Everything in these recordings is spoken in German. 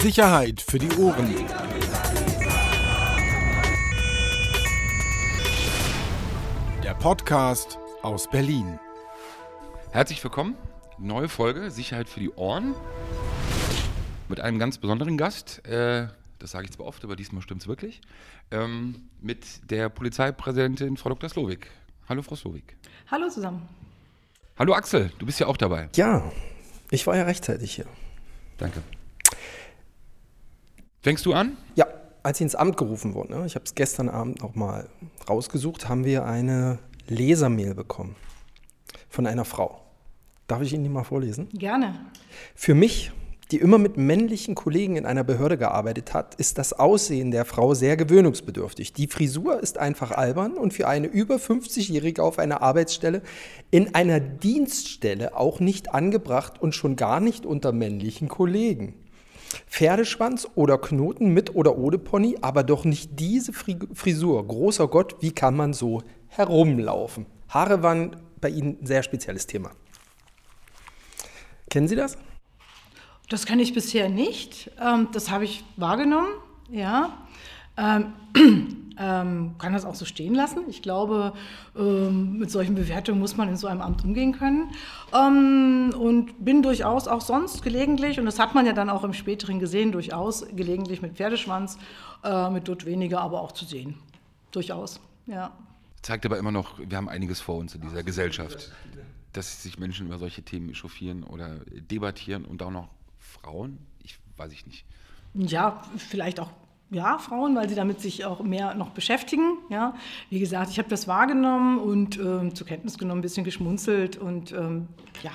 Sicherheit für die Ohren. Der Podcast aus Berlin. Herzlich willkommen. Neue Folge Sicherheit für die Ohren. Mit einem ganz besonderen Gast. Äh, das sage ich zwar oft, aber diesmal stimmt es wirklich. Ähm, mit der Polizeipräsidentin Frau Dr. Slowik. Hallo, Frau Slowik. Hallo zusammen. Hallo, Axel. Du bist ja auch dabei. Ja, ich war ja rechtzeitig hier. Danke. Fängst du an? Ja, als ich ins Amt gerufen wurde, ne, ich habe es gestern Abend nochmal rausgesucht, haben wir eine Lesermail bekommen von einer Frau. Darf ich Ihnen die mal vorlesen? Gerne. Für mich, die immer mit männlichen Kollegen in einer Behörde gearbeitet hat, ist das Aussehen der Frau sehr gewöhnungsbedürftig. Die Frisur ist einfach albern und für eine über 50-Jährige auf einer Arbeitsstelle in einer Dienststelle auch nicht angebracht und schon gar nicht unter männlichen Kollegen. Pferdeschwanz oder Knoten mit oder ohne Pony, aber doch nicht diese Frisur. Großer Gott, wie kann man so herumlaufen? Haare waren bei Ihnen ein sehr spezielles Thema. Kennen Sie das? Das kenne ich bisher nicht. Ähm, das habe ich wahrgenommen, ja. Ähm, ähm, kann das auch so stehen lassen. Ich glaube, ähm, mit solchen Bewertungen muss man in so einem Amt umgehen können. Ähm, und bin durchaus auch sonst gelegentlich, und das hat man ja dann auch im späteren gesehen, durchaus gelegentlich mit Pferdeschwanz, äh, mit dort weniger, aber auch zu sehen. Durchaus, ja. Zeigt aber immer noch, wir haben einiges vor uns in dieser Gesellschaft, dass sich Menschen über solche Themen echauffieren oder debattieren und auch noch Frauen? Ich weiß ich nicht. Ja, vielleicht auch ja, Frauen, weil sie damit sich auch mehr noch beschäftigen. Ja. Wie gesagt, ich habe das wahrgenommen und ähm, zur Kenntnis genommen, ein bisschen geschmunzelt und ähm, ja.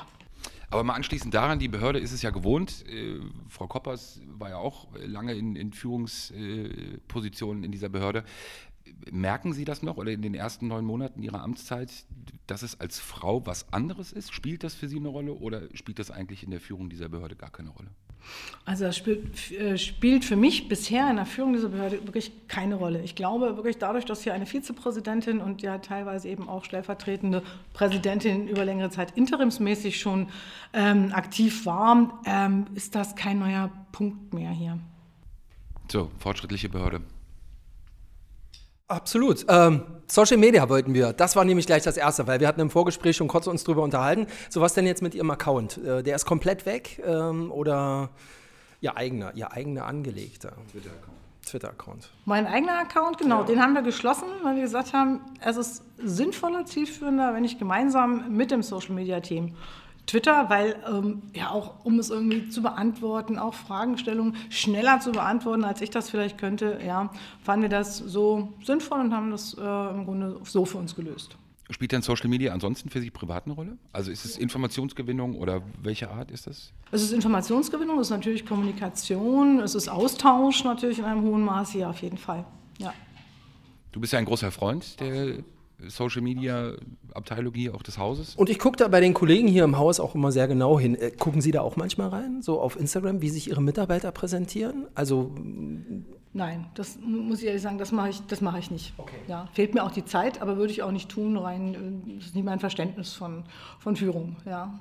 Aber mal anschließend daran, die Behörde ist es ja gewohnt. Äh, Frau Koppers war ja auch lange in, in Führungspositionen in dieser Behörde. Merken Sie das noch oder in den ersten neun Monaten Ihrer Amtszeit, dass es als Frau was anderes ist? Spielt das für Sie eine Rolle oder spielt das eigentlich in der Führung dieser Behörde gar keine Rolle? Also das spielt, äh, spielt, für mich bisher in der Führung dieser Behörde wirklich keine Rolle. Ich glaube wirklich dadurch, dass hier eine Vizepräsidentin und ja teilweise eben auch stellvertretende Präsidentin über längere Zeit interimsmäßig schon ähm, aktiv war, ähm, ist das kein neuer Punkt mehr hier. So, fortschrittliche Behörde. Absolut. Ähm, Social Media wollten wir. Das war nämlich gleich das Erste, weil wir hatten im Vorgespräch schon kurz uns drüber unterhalten. So was denn jetzt mit Ihrem Account? Äh, der ist komplett weg ähm, oder Ihr eigener, Ihr eigener angelegter? Twitter-Account. Twitter-Account. Mein eigener Account, genau, ja. den haben wir geschlossen, weil wir gesagt haben, es ist sinnvoller, zielführender, wenn ich gemeinsam mit dem Social Media Team Twitter, weil ähm, ja auch, um es irgendwie zu beantworten, auch Fragestellungen schneller zu beantworten, als ich das vielleicht könnte, ja, fanden wir das so sinnvoll und haben das äh, im Grunde so für uns gelöst. Spielt denn Social Media ansonsten für Sie privat eine Rolle? Also ist es Informationsgewinnung oder welche Art ist das? Es ist Informationsgewinnung, es ist natürlich Kommunikation, es ist Austausch natürlich in einem hohen Maße, ja, auf jeden Fall. Ja. Du bist ja ein großer Freund der Social Media Abteilung hier auch des Hauses. Und ich gucke da bei den Kollegen hier im Haus auch immer sehr genau hin. Äh, gucken Sie da auch manchmal rein, so auf Instagram, wie sich Ihre Mitarbeiter präsentieren? Also Nein, das muss ich ehrlich sagen, das mache ich, das mache ich nicht. Okay. Ja, fehlt mir auch die Zeit, aber würde ich auch nicht tun, rein, äh, das ist nicht mein Verständnis von, von Führung, ja.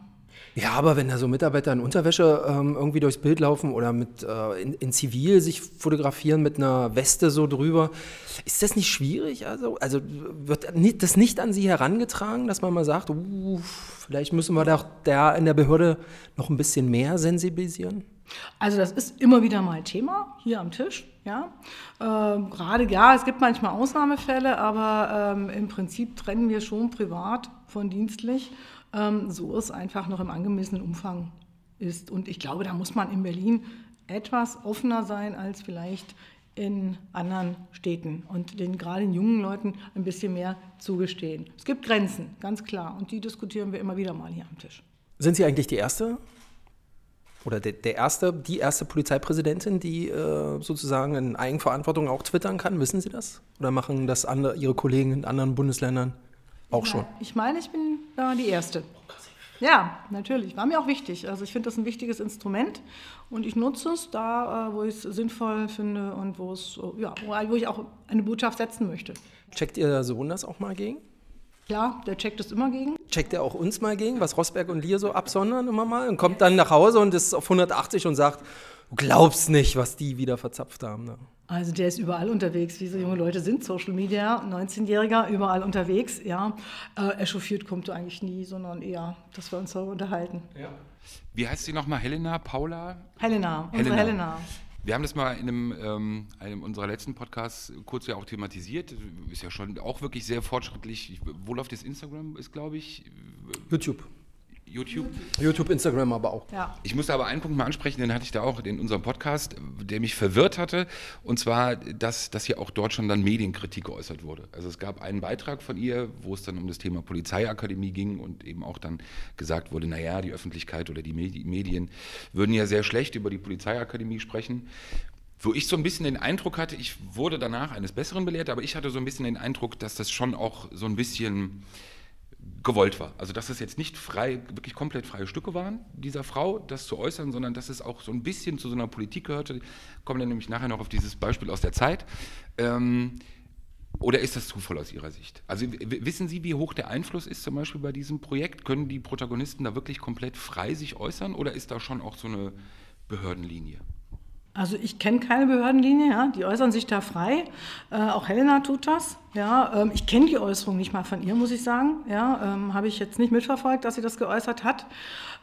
Ja, aber wenn da so Mitarbeiter in Unterwäsche ähm, irgendwie durchs Bild laufen oder mit äh, in, in, Zivil sich fotografieren mit einer Weste so drüber, ist das nicht schwierig? Also, also wird das nicht an Sie herangetragen, dass man mal sagt, uh, vielleicht müssen wir da, da in der Behörde noch ein bisschen mehr sensibilisieren? Also das ist immer wieder mal Thema hier am Tisch. Ja, ähm, gerade ja, es gibt manchmal Ausnahmefälle, aber ähm, im Prinzip trennen wir schon privat von dienstlich ähm, so es einfach noch im angemessenen Umfang ist. Und ich glaube, da muss man in Berlin etwas offener sein als vielleicht in anderen Städten und den gerade den jungen Leuten ein bisschen mehr zugestehen. Es gibt Grenzen, ganz klar, und die diskutieren wir immer wieder mal hier am Tisch. Sind Sie eigentlich die Erste oder der, der erste, die erste Polizeipräsidentin, die äh, sozusagen in Eigenverantwortung auch twittern kann? Wissen Sie das? Oder machen das andere, Ihre Kollegen in anderen Bundesländern? Auch schon. Ich meine, ich bin da die Erste. Ja, natürlich. War mir auch wichtig. Also ich finde das ein wichtiges Instrument und ich nutze es da, äh, wo ich es sinnvoll finde und wo es, ja, wo ich auch eine Botschaft setzen möchte. Checkt Ihr Sohn das auch mal gegen? Klar, der checkt es immer gegen. Checkt er auch uns mal gegen, was Rosberg und Lier so absondern immer mal und kommt dann nach Hause und ist auf 180 und sagt, Du glaubst nicht, was die wieder verzapft haben. Ne? Also der ist überall unterwegs. Diese junge Leute sind Social Media, 19-Jähriger, überall unterwegs. Ja, äh, echauffiert kommt er eigentlich nie, sondern eher, dass wir uns so unterhalten. Ja. Wie heißt sie nochmal? Helena, Paula? Helena, unsere Helena. Helena. Wir haben das mal in einem, ähm, einem unserer letzten Podcasts kurz ja auch thematisiert. Ist ja schon auch wirklich sehr fortschrittlich. Wo läuft das Instagram? Ist, glaube ich. YouTube. YouTube. YouTube, Instagram aber auch. Ja. Ich musste aber einen Punkt mal ansprechen, den hatte ich da auch in unserem Podcast, der mich verwirrt hatte. Und zwar, dass, dass hier auch dort schon dann Medienkritik geäußert wurde. Also es gab einen Beitrag von ihr, wo es dann um das Thema Polizeiakademie ging und eben auch dann gesagt wurde, naja, die Öffentlichkeit oder die Medien würden ja sehr schlecht über die Polizeiakademie sprechen wo ich so ein bisschen den Eindruck hatte, ich wurde danach eines Besseren belehrt, aber ich hatte so ein bisschen den Eindruck, dass das schon auch so ein bisschen gewollt war. Also dass es jetzt nicht frei, wirklich komplett freie Stücke waren, dieser Frau, das zu äußern, sondern dass es auch so ein bisschen zu so einer Politik gehörte. Kommen dann nämlich nachher noch auf dieses Beispiel aus der Zeit. Ähm, oder ist das Zufall aus Ihrer Sicht? Also wissen Sie, wie hoch der Einfluss ist zum Beispiel bei diesem Projekt? Können die Protagonisten da wirklich komplett frei sich äußern oder ist da schon auch so eine Behördenlinie? Also ich kenne keine Behördenlinie, ja, die äußern sich da frei. Äh, auch Helena tut das. Ja, ähm, ich kenne die Äußerung nicht mal von ihr, muss ich sagen. Ja, ähm, habe ich jetzt nicht mitverfolgt, dass sie das geäußert hat.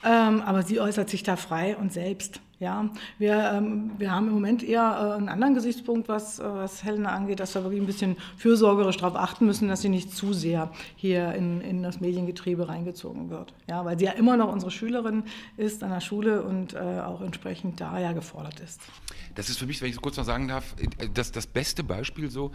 Ähm, aber sie äußert sich da frei und selbst. Ja, wir, ähm, wir haben im Moment eher äh, einen anderen Gesichtspunkt, was, äh, was Helena angeht, dass wir wirklich ein bisschen fürsorgerisch darauf achten müssen, dass sie nicht zu sehr hier in, in das Mediengetriebe reingezogen wird. Ja, weil sie ja immer noch unsere Schülerin ist an der Schule und äh, auch entsprechend da ja gefordert ist. Das ist für mich, wenn ich es kurz noch sagen darf, äh, das, das beste Beispiel so,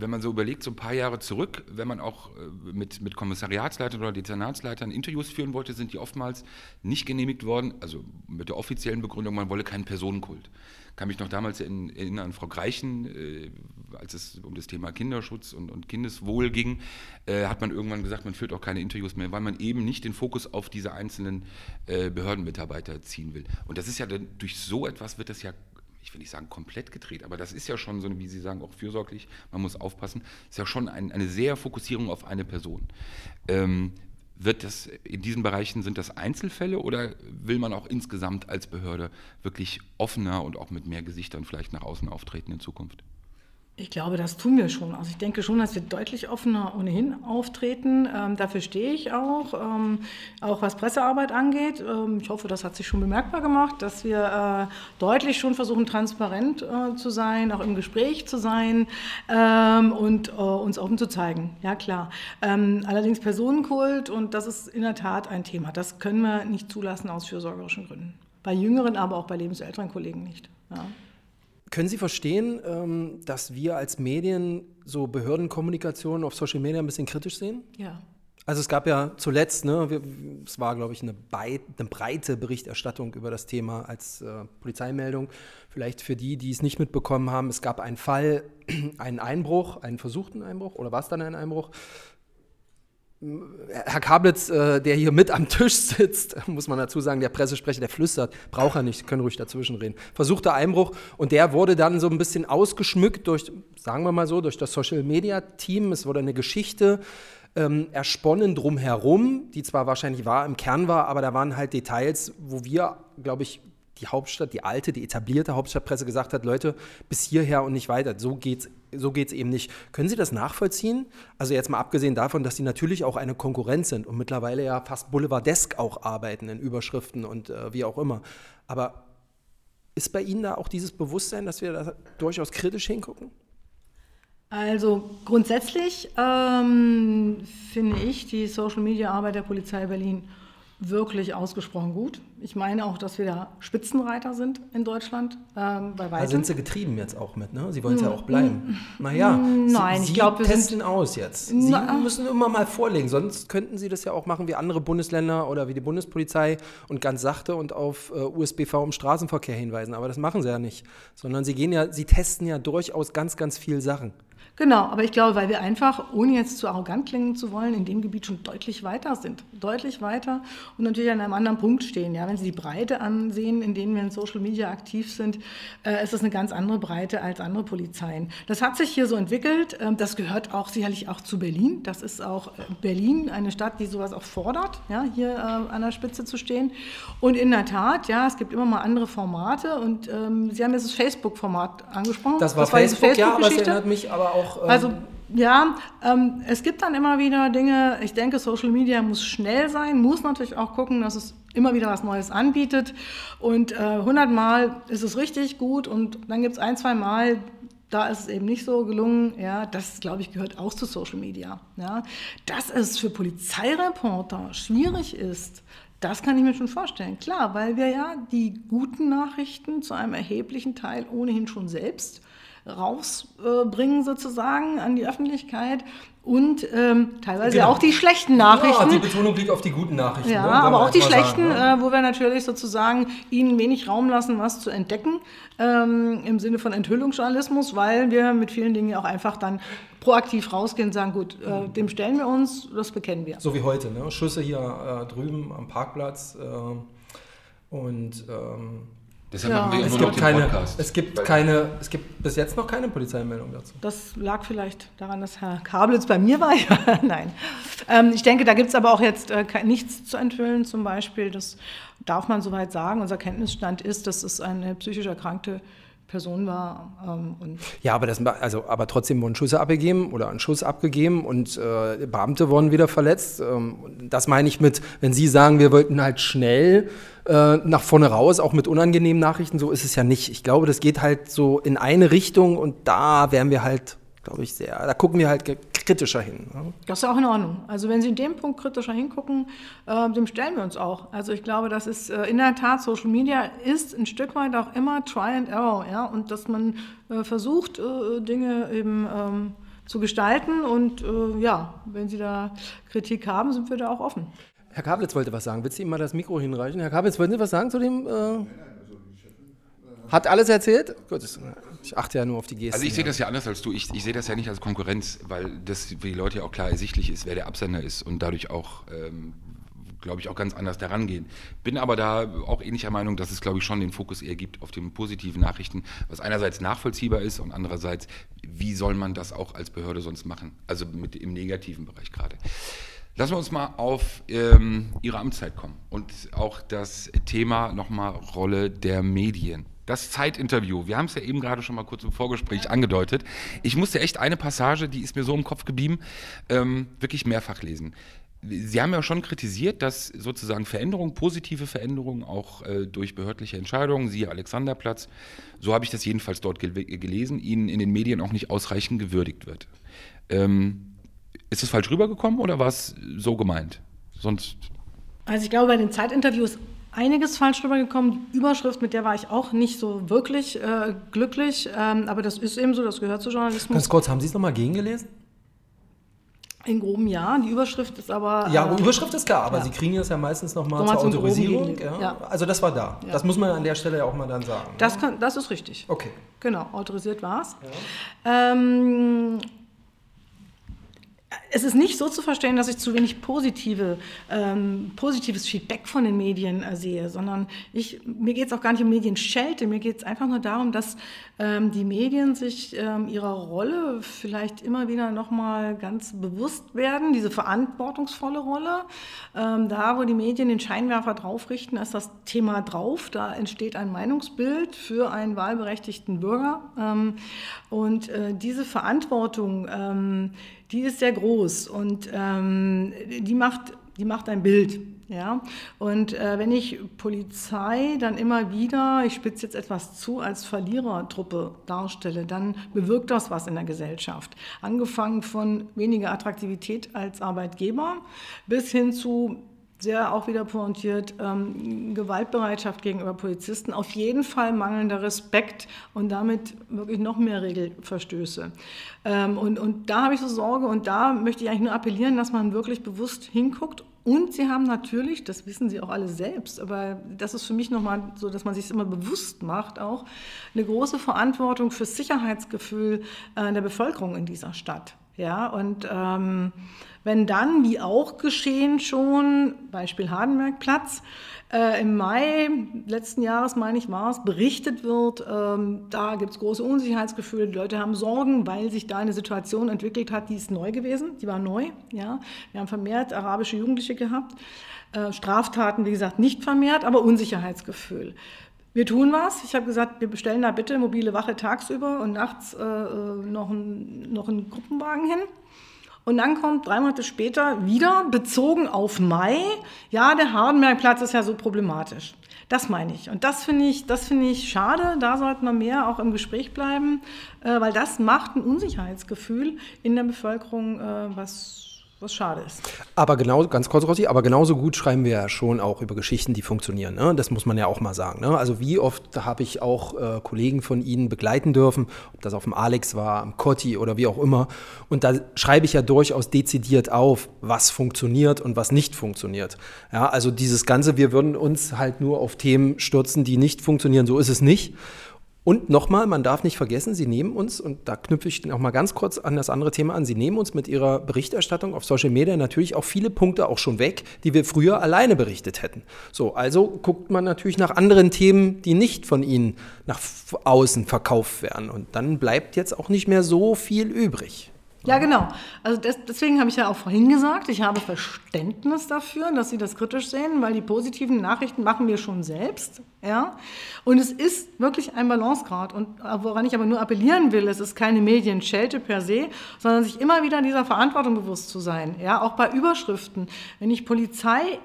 wenn man so überlegt, so ein paar Jahre zurück, wenn man auch äh, mit, mit Kommissariatsleitern oder Dezernatsleitern Interviews führen wollte, sind die oftmals nicht genehmigt worden, also mit der offiziellen Begründung, man wolle keinen Personenkult. Ich kann mich noch damals erinnern an Frau Greichen, äh, als es um das Thema Kinderschutz und, und Kindeswohl ging, äh, hat man irgendwann gesagt, man führt auch keine Interviews mehr, weil man eben nicht den Fokus auf diese einzelnen Behördenmitarbeiter ziehen will. Und das ist ja durch so etwas wird das ja ich will nicht sagen komplett gedreht, aber das ist ja schon so, wie Sie sagen, auch fürsorglich, man muss aufpassen, ist ja schon ein, eine sehr Fokussierung auf eine Person. Ähm, wird das in diesen Bereichen sind das Einzelfälle oder will man auch insgesamt als Behörde wirklich offener und auch mit mehr Gesichtern vielleicht nach außen auftreten in Zukunft? Ich glaube, das tun wir schon. Also ich denke schon, dass wir deutlich offener ohnehin auftreten. Ähm, dafür stehe ich auch, ähm, auch was Pressearbeit angeht. Ähm, ich hoffe, das hat sich schon bemerkbar gemacht, dass wir äh, deutlich schon versuchen, transparent äh, zu sein, auch im Gespräch zu sein ähm, und äh, uns offen zu zeigen. Ja, klar. Ähm, allerdings Personenkult, und das ist in der Tat ein Thema. Das können wir nicht zulassen aus fürsorgerischen Gründen. Bei jüngeren, aber auch bei lebensälteren Kollegen nicht. Ja. Können Sie verstehen, ähm, dass wir als Medien so Behördenkommunikation auf Social Media ein bisschen kritisch sehen? Ja. Also es gab ja zuletzt, ne, wir, es war, glaube ich, eine, eine, breite Berichterstattung über das Thema als äh, Polizeimeldung. Vielleicht für die, die es nicht mitbekommen haben, es gab einen Fall, einen Einbruch, einen versuchten Einbruch, oder war es dann ein Einbruch, Herr Kablitz, äh, der hier mit am Tisch sitzt, muss man dazu sagen, der Pressesprecher, der flüstert, braucht er nicht, können ruhig dazwischen reden. Versuchter Einbruch und der wurde dann so ein bisschen ausgeschmückt durch, sagen wir mal so, durch das Social Media Team. Es wurde eine Geschichte ähm, ersponnen drumherum, die zwar wahrscheinlich wahr im Kern war, aber da waren halt Details, wo wir, glaube ich, die Hauptstadt, die alte, die etablierte Hauptstadtpresse gesagt hat, Leute, bis hierher und nicht weiter. So geht's, so geht's eben nicht. Können Sie das nachvollziehen? Also jetzt mal abgesehen davon, dass Sie natürlich auch eine Konkurrenz sind und mittlerweile ja fast boulevardesk auch arbeiten in Überschriften und äh, wie auch immer. Aber ist bei Ihnen da auch dieses Bewusstsein, dass wir da durchaus kritisch hingucken? Also grundsätzlich ähm, finde ich die Social-Media-Arbeit der Polizei Berlin wirklich ausgesprochen gut. Ich meine auch, dass wir da Spitzenreiter sind in Deutschland. Ähm, bei Da sind Sie getrieben jetzt auch mit, ne? Sie wollen es ja auch bleiben. Naja, Nein, Sie, ich glaube, wir testen sind, aus jetzt. Sie na, müssen immer mal vorlegen, sonst könnten Sie das ja auch machen wie andere Bundesländer oder wie die Bundespolizei und ganz sachte und auf äh, USBV im Straßenverkehr hinweisen. Aber das machen Sie ja nicht, sondern Sie gehen ja, Sie testen ja durchaus ganz, ganz viel Sachen. Genau, aber ich glaube, weil wir einfach, ohne jetzt zu arrogant klingen zu wollen, in dem Gebiet schon deutlich weiter sind. Deutlich weiter und natürlich an einem anderen Punkt stehen. Ja? wenn Sie die Breite ansehen, in denen wir in Social Media aktiv sind, äh, ist das eine ganz andere Breite als andere Polizeien. Das hat sich hier so entwickelt. Ähm, das gehört auch sicherlich auch zu Berlin. Das ist auch äh, Berlin, eine Stadt, die sowas auch fordert, ja, hier äh, an der Spitze zu stehen. Und in der Tat, ja, es gibt immer mal andere Formate. Und ähm, Sie haben jetzt das Facebook-Format angesprochen. Das war, das war Facebook, Facebook ja, aber es erinnert mich aber auch. Ähm, also ja, ähm, es gibt dann immer wieder Dinge, ich denke, Social Media muss schnell sein, muss natürlich auch gucken, dass es immer wieder was Neues anbietet. Und äh, 100 Mal ist es richtig gut und dann gibt es ein, zwei Mal, da ist es eben nicht so gelungen. Ja, das, glaube ich, gehört auch zu Social Media. Ja. Dass es für Polizeireporter schwierig ist, das kann ich mir schon vorstellen. Klar, weil wir ja die guten Nachrichten zu einem erheblichen Teil ohnehin schon selbst rausbringen sozusagen an die Öffentlichkeit und ähm, teilweise genau. auch die schlechten Nachrichten. Ja, die Betonung liegt auf die guten Nachrichten. Ja, ne? aber auch die schlechten, sagen, ne? äh, wo wir natürlich sozusagen ihnen wenig Raum lassen, was zu entdecken, ähm, im Sinne von Enthüllungsjournalismus, weil wir mit vielen Dingen auch einfach dann proaktiv rausgehen und sagen, gut, äh, dem stellen wir uns, das bekennen wir. So wie heute, ne? Schüsse hier äh, drüben am Parkplatz äh, und ähm, Deshalb ja. machen wir es nur gibt noch keine, Podcast. Es gibt, keine, es gibt bis jetzt noch keine Polizeimeldung dazu. Das lag vielleicht daran, dass Herr Kablitz bei mir war. Nein. Ähm, ich denke, da gibt es aber auch jetzt äh, nichts zu enthüllen. Zum Beispiel, das darf man soweit sagen. Unser Kenntnisstand ist, dass es eine psychisch erkrankte Person war. Ähm, und ja, aber, das, also, aber trotzdem wurden Schüsse abgegeben oder ein Schuss abgegeben und äh, Beamte wurden wieder verletzt. Ähm, das meine ich mit, wenn Sie sagen, wir wollten halt schnell äh, nach vorne raus, auch mit unangenehmen Nachrichten, so ist es ja nicht. Ich glaube, das geht halt so in eine Richtung und da wären wir halt glaube ich, sehr. Da gucken wir halt kritischer hin. Ne? Das ist auch in Ordnung. Also wenn Sie in dem Punkt kritischer hingucken, äh, dem stellen wir uns auch. Also ich glaube, das ist äh, in der Tat, Social Media ist ein Stück weit auch immer Try and Error, ja, und dass man äh, versucht, äh, Dinge eben ähm, zu gestalten und äh, ja, wenn Sie da Kritik haben, sind wir da auch offen. Herr Kablitz wollte was sagen. Willst du ihm mal das Mikro hinreichen? Herr Kablitz, wollten Sie was sagen zu dem? Äh hat alles erzählt? Gut, ich achte ja nur auf die Geste. Also ich sehe das ja anders als du. Ich, ich sehe das ja nicht als Konkurrenz, weil das für die Leute ja auch klar ersichtlich ist, wer der Absender ist und dadurch auch, ähm, glaube ich, auch ganz anders daran gehen. Bin aber da auch ähnlicher Meinung, dass es, glaube ich, schon den Fokus eher gibt auf den positiven Nachrichten, was einerseits nachvollziehbar ist und andererseits, wie soll man das auch als Behörde sonst machen? Also mit, im negativen Bereich gerade. Lassen wir uns mal auf ähm, Ihre Amtszeit kommen und auch das Thema nochmal Rolle der Medien das Zeitinterview. Wir haben es ja eben gerade schon mal kurz im Vorgespräch angedeutet. Ich musste echt eine Passage, die ist mir so im Kopf geblieben, ähm, wirklich mehrfach lesen. Sie haben ja schon kritisiert, dass sozusagen Veränderungen, positive Veränderungen auch äh, durch behördliche Entscheidungen, siehe Alexanderplatz, so habe ich das jedenfalls dort gel gelesen, ihnen in den Medien auch nicht ausreichend gewürdigt wird. Ähm, ist es falsch rübergekommen oder war es so gemeint? Sonst. Also ich glaube, bei den Zeitinterviews einiges falsch rübergekommen. Die Überschrift, mit der war ich auch nicht so wirklich äh, glücklich. Ähm, aber das ist eben so, das gehört zu Journalismus. Ganz kurz, haben Sie es nochmal gegengelesen? In groben ja. Die Überschrift ist aber. Ja, die äh, Überschrift ist klar, aber ja. Sie kriegen es ja meistens nochmal zur Autorisierung. Ja. ja. Also das war da. Das muss man an der Stelle ja auch mal dann sagen. Das, ne? kann, das ist richtig. Okay. Genau, autorisiert war es. Ähm, es ist nicht so zu verstehen, dass ich zu wenig positive, ähm, positives Feedback von den Medien äh, sehe, sondern ich, mir geht es auch gar nicht um Medienschelte, mir geht es einfach nur darum, dass ähm, die Medien sich ähm, ihrer Rolle vielleicht immer wieder nochmal ganz bewusst werden, diese verantwortungsvolle Rolle. Ähm, da, wo die Medien den Scheinwerfer drauf richten, ist das Thema drauf, da entsteht ein Meinungsbild für einen wahlberechtigten Bürger. Ähm, und äh, diese Verantwortung, ähm, die ist sehr groß und ähm, die, macht, die macht ein Bild. Ja? Und äh, wenn ich Polizei dann immer wieder, ich spitze jetzt etwas zu, als Verlierertruppe darstelle, dann bewirkt das was in der Gesellschaft. Angefangen von weniger Attraktivität als Arbeitgeber bis hin zu sehr auch wieder pointiert, ähm, Gewaltbereitschaft gegenüber Polizisten, auf jeden Fall mangelnder Respekt und damit wirklich noch mehr Regelverstöße. Ähm, und, und da habe ich so Sorge und da möchte ich eigentlich nur appellieren, dass man wirklich bewusst hinguckt. Und sie haben natürlich, das wissen sie auch alle selbst, aber das ist für mich nochmal so, dass man sich immer bewusst macht, auch eine große Verantwortung für Sicherheitsgefühl äh, der Bevölkerung in dieser Stadt. Ja, und ähm, wenn dann, wie auch geschehen schon, Beispiel Hardenbergplatz, äh, im Mai letzten Jahres, meine ich, war es, berichtet wird, ähm, da gibt es große Unsicherheitsgefühle, die Leute haben Sorgen, weil sich da eine Situation entwickelt hat, die ist neu gewesen, die war neu. Ja. Wir haben vermehrt arabische Jugendliche gehabt, äh, Straftaten, wie gesagt, nicht vermehrt, aber Unsicherheitsgefühl. Wir tun was. Ich habe gesagt, wir bestellen da bitte mobile Wache tagsüber und nachts äh, äh noch, ein, noch einen Gruppenwagen hin. Und dann kommt drei Monate später wieder, bezogen auf Mai, ja, der Hardenbergplatz ist ja so problematisch. Das meine ich. Und das finde ich, das finde ich schade. Da sollten wir mehr auch im Gespräch bleiben, äh, weil das macht ein Unsicherheitsgefühl in der Bevölkerung, äh, was was schade ist. Aber genau, ganz kurz, Rossi, aber genauso gut schreiben wir ja schon auch über Geschichten, die funktionieren. Ne? Das muss man ja auch mal sagen. Ne? Also wie oft habe ich auch äh, Kollegen von Ihnen begleiten dürfen, ob das auf dem Alex war, am Cotti oder wie auch immer. Und da schreibe ich ja durchaus dezidiert auf, was funktioniert und was nicht funktioniert. Ja, also dieses Ganze, wir würden uns halt nur auf Themen stürzen, die nicht funktionieren. So ist es nicht. Und nochmal, man darf nicht vergessen, Sie nehmen uns, und da knüpfe ich noch mal ganz kurz an das andere Thema an, Sie nehmen uns mit Ihrer Berichterstattung auf Social Media natürlich auch viele Punkte auch schon weg, die wir früher alleine berichtet hätten. So, also guckt man natürlich nach anderen Themen, die nicht von Ihnen nach außen verkauft werden. Und dann bleibt jetzt auch nicht mehr so viel übrig. Ja, genau. Also das, deswegen habe ich ja auch vorhin gesagt, ich habe Verständnis dafür, dass Sie das kritisch sehen, weil die positiven Nachrichten machen wir schon selbst. Ja? Und es ist wirklich ein Balancegrad. Und woran ich aber nur appellieren will, es ist keine Medienschelte per se, sondern sich immer wieder dieser Verantwortung bewusst zu sein. Ja? Auch bei Überschriften. Wenn ich Polizei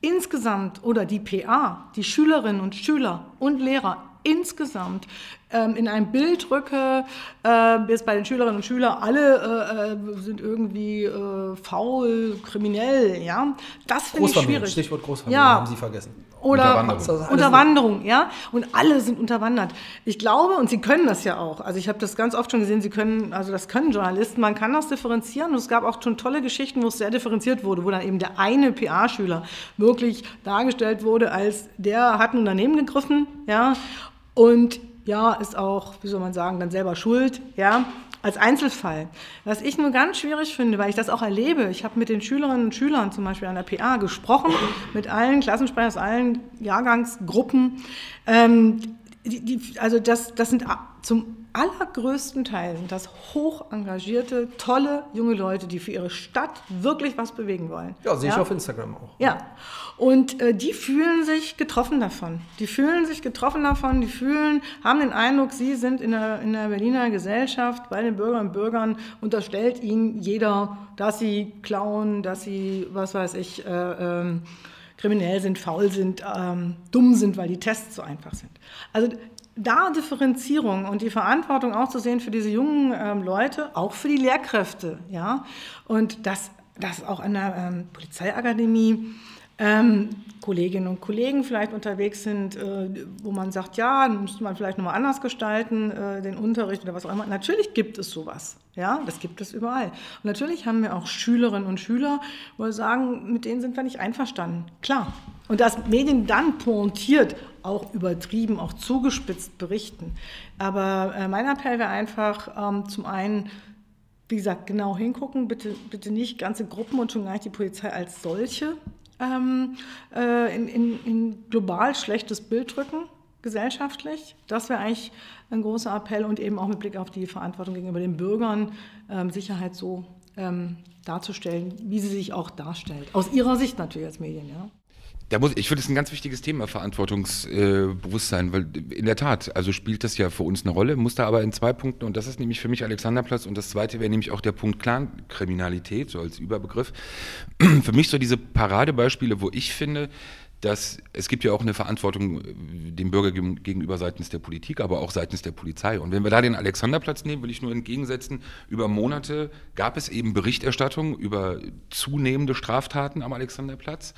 insgesamt oder die PA, die Schülerinnen und Schüler und Lehrer insgesamt ähm, in ein Bild rücke, äh, bis bei den Schülerinnen und Schülern alle äh, äh, sind irgendwie äh, faul, kriminell, ja. Das finde ich schwierig. Stichwort Großfamilie ja. haben Sie vergessen. Oder Unterwanderung. Unterwanderung, ja. Und alle sind unterwandert. Ich glaube, und Sie können das ja auch. Also ich habe das ganz oft schon gesehen, Sie können, also das können Journalisten, man kann das differenzieren. Und es gab auch schon tolle Geschichten, wo es sehr differenziert wurde, wo dann eben der eine PA-Schüler wirklich dargestellt wurde, als der hat ein Unternehmen gegriffen, ja. Und ja, ist auch, wie soll man sagen, dann selber schuld, ja, als Einzelfall. Was ich nur ganz schwierig finde, weil ich das auch erlebe, ich habe mit den Schülerinnen und Schülern zum Beispiel an der PA gesprochen, mit allen Klassensprechern aus allen Jahrgangsgruppen. Ähm, die, die, also das, das sind zum allergrößten Teil sind das hoch engagierte, tolle junge Leute, die für ihre Stadt wirklich was bewegen wollen. Ja, sehe ja? ich auf Instagram auch. Ja, und äh, die fühlen sich getroffen davon. Die fühlen sich getroffen davon, die fühlen, haben den Eindruck, sie sind in der, in der Berliner Gesellschaft bei den Bürgerinnen und Bürgern, unterstellt ihnen jeder, dass sie klauen, dass sie, was weiß ich, äh, ähm, kriminell sind, faul sind, ähm, dumm sind, weil die Tests so einfach sind. Also da Differenzierung und die Verantwortung auch zu sehen für diese jungen ähm, Leute, auch für die Lehrkräfte, ja, und dass das auch an der ähm, Polizeiakademie ähm, Kolleginnen und Kollegen vielleicht unterwegs sind, äh, wo man sagt, ja, müsste man vielleicht nochmal anders gestalten, äh, den Unterricht oder was auch immer. Natürlich gibt es sowas. Ja, das gibt es überall. Und natürlich haben wir auch Schülerinnen und Schüler, wo wir sagen, mit denen sind wir nicht einverstanden. Klar. Und dass Medien dann pointiert, auch übertrieben, auch zugespitzt berichten. Aber äh, mein Appell wäre einfach ähm, zum einen, wie gesagt, genau hingucken, bitte, bitte nicht ganze Gruppen und schon gar nicht die Polizei als solche ähm, äh, in, in, in global schlechtes Bild drücken, gesellschaftlich. Das wäre eigentlich ein großer Appell und eben auch mit Blick auf die Verantwortung gegenüber den Bürgern, ähm, Sicherheit so ähm, darzustellen, wie sie sich auch darstellt. Aus ihrer Sicht natürlich als Medien, ja. Da muss, ich finde es ein ganz wichtiges Thema, Verantwortungsbewusstsein, äh, weil in der Tat, also spielt das ja für uns eine Rolle, muss da aber in zwei Punkten, und das ist nämlich für mich Alexanderplatz, und das zweite wäre nämlich auch der Punkt Clankriminalität, so als Überbegriff. für mich so diese Paradebeispiele, wo ich finde, dass es gibt ja auch eine Verantwortung äh, dem Bürger gegenüber seitens der Politik, aber auch seitens der Polizei. Und wenn wir da den Alexanderplatz nehmen, will ich nur entgegensetzen, über Monate gab es eben Berichterstattung über zunehmende Straftaten am Alexanderplatz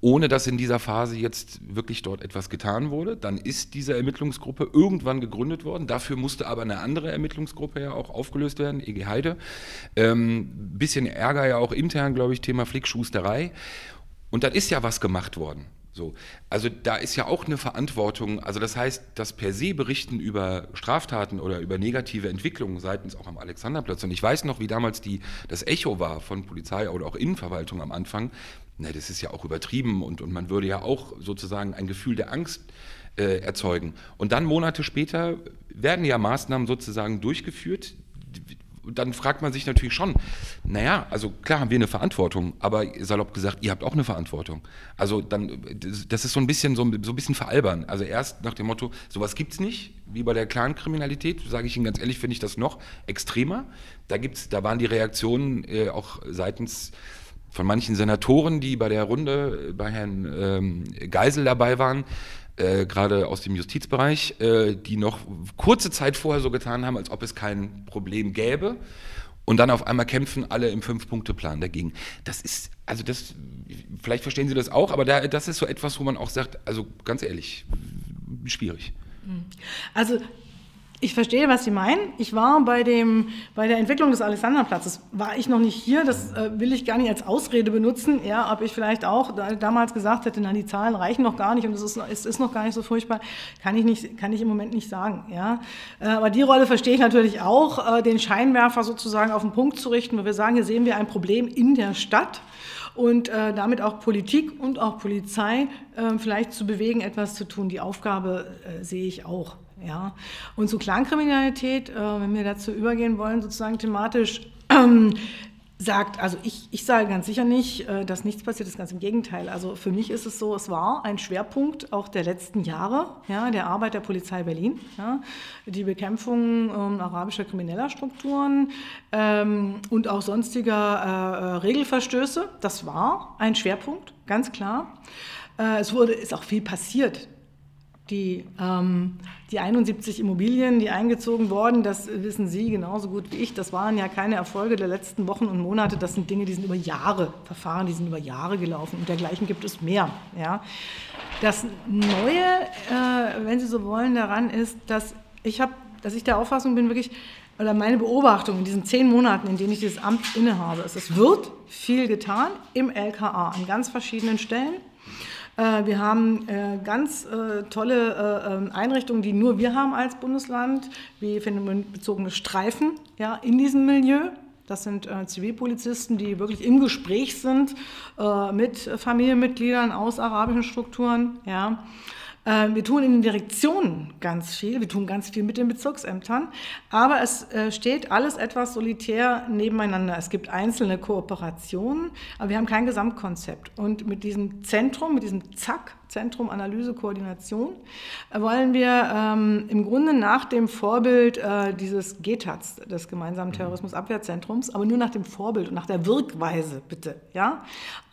ohne dass in dieser Phase jetzt wirklich dort etwas getan wurde. Dann ist diese Ermittlungsgruppe irgendwann gegründet worden. Dafür musste aber eine andere Ermittlungsgruppe ja auch aufgelöst werden, EG Heide. Ähm, bisschen Ärger ja auch intern, glaube ich, Thema Flickschusterei. Und dann ist ja was gemacht worden. So. Also da ist ja auch eine Verantwortung. Also das heißt, das per se Berichten über Straftaten oder über negative Entwicklungen seitens auch am Alexanderplatz. Und ich weiß noch, wie damals die, das Echo war von Polizei oder auch Innenverwaltung am Anfang. Na, das ist ja auch übertrieben und, und man würde ja auch sozusagen ein Gefühl der Angst äh, erzeugen. Und dann Monate später werden ja Maßnahmen sozusagen durchgeführt, dann fragt man sich natürlich schon, naja, also klar haben wir eine Verantwortung, aber salopp gesagt, ihr habt auch eine Verantwortung. Also dann, das ist so ein bisschen so, so ein bisschen veralbern. Also erst nach dem Motto, sowas gibt es nicht, wie bei der Clankriminalität, sage ich Ihnen ganz ehrlich, finde ich das noch extremer. Da gibt's, da waren die Reaktionen äh, auch seitens von manchen Senatoren, die bei der Runde bei Herrn ähm, Geisel dabei waren, äh, gerade aus dem Justizbereich, äh, die noch kurze Zeit vorher so getan haben, als ob es kein Problem gäbe. Und dann auf einmal kämpfen alle im Fünf-Punkte-Plan dagegen. Das ist, also das, vielleicht verstehen Sie das auch, aber da, das ist so etwas, wo man auch sagt, also ganz ehrlich, schwierig. Also ich verstehe, was Sie meinen. Ich war bei, dem, bei der Entwicklung des Alexanderplatzes, war ich noch nicht hier, das äh, will ich gar nicht als Ausrede benutzen, ja, ob ich vielleicht auch da, damals gesagt hätte, na, die Zahlen reichen noch gar nicht und es ist, es ist noch gar nicht so furchtbar, kann ich, nicht, kann ich im Moment nicht sagen. Ja. Äh, aber die Rolle verstehe ich natürlich auch, äh, den Scheinwerfer sozusagen auf den Punkt zu richten, wo wir sagen, hier sehen wir ein Problem in der Stadt und äh, damit auch Politik und auch Polizei äh, vielleicht zu bewegen, etwas zu tun. Die Aufgabe äh, sehe ich auch. Ja. Und zu Clankriminalität, äh, wenn wir dazu übergehen wollen, sozusagen thematisch, ähm, sagt, also ich, ich sage ganz sicher nicht, äh, dass nichts passiert ist, ganz im Gegenteil. Also für mich ist es so, es war ein Schwerpunkt auch der letzten Jahre, ja, der Arbeit der Polizei Berlin, ja, die Bekämpfung ähm, arabischer krimineller Strukturen ähm, und auch sonstiger äh, äh Regelverstöße. Das war ein Schwerpunkt, ganz klar. Äh, es wurde, ist auch viel passiert die, ähm, die 71 Immobilien, die eingezogen wurden, das wissen Sie genauso gut wie ich, das waren ja keine Erfolge der letzten Wochen und Monate, das sind Dinge, die sind über Jahre, Verfahren, die sind über Jahre gelaufen und dergleichen gibt es mehr. Ja. Das Neue, äh, wenn Sie so wollen, daran ist, dass ich, hab, dass ich der Auffassung bin, wirklich, oder meine Beobachtung in diesen zehn Monaten, in denen ich dieses Amt innehabe, ist, es wird viel getan im LKA an ganz verschiedenen Stellen. Äh, wir haben äh, ganz äh, tolle ähm, Einrichtungen, die nur wir haben als Bundesland, wie phänomenbezogene Streifen ja, in diesem Milieu. Das sind Zivilpolizisten, die wirklich im Gespräch sind mit Familienmitgliedern aus arabischen Strukturen. Ja. Äh, wir tun in den Direktionen ganz viel, wir tun ganz viel mit den Bezirksämtern, aber es äh, steht alles etwas solitär nebeneinander. Es gibt einzelne Kooperationen, aber wir haben kein Gesamtkonzept. Und mit diesem Zentrum, mit diesem ZAK, Zentrum Analyse Koordination, äh, wollen wir ähm, im Grunde nach dem Vorbild äh, dieses GTAZ, des gemeinsamen Terrorismusabwehrzentrums, aber nur nach dem Vorbild und nach der Wirkweise, bitte, ja,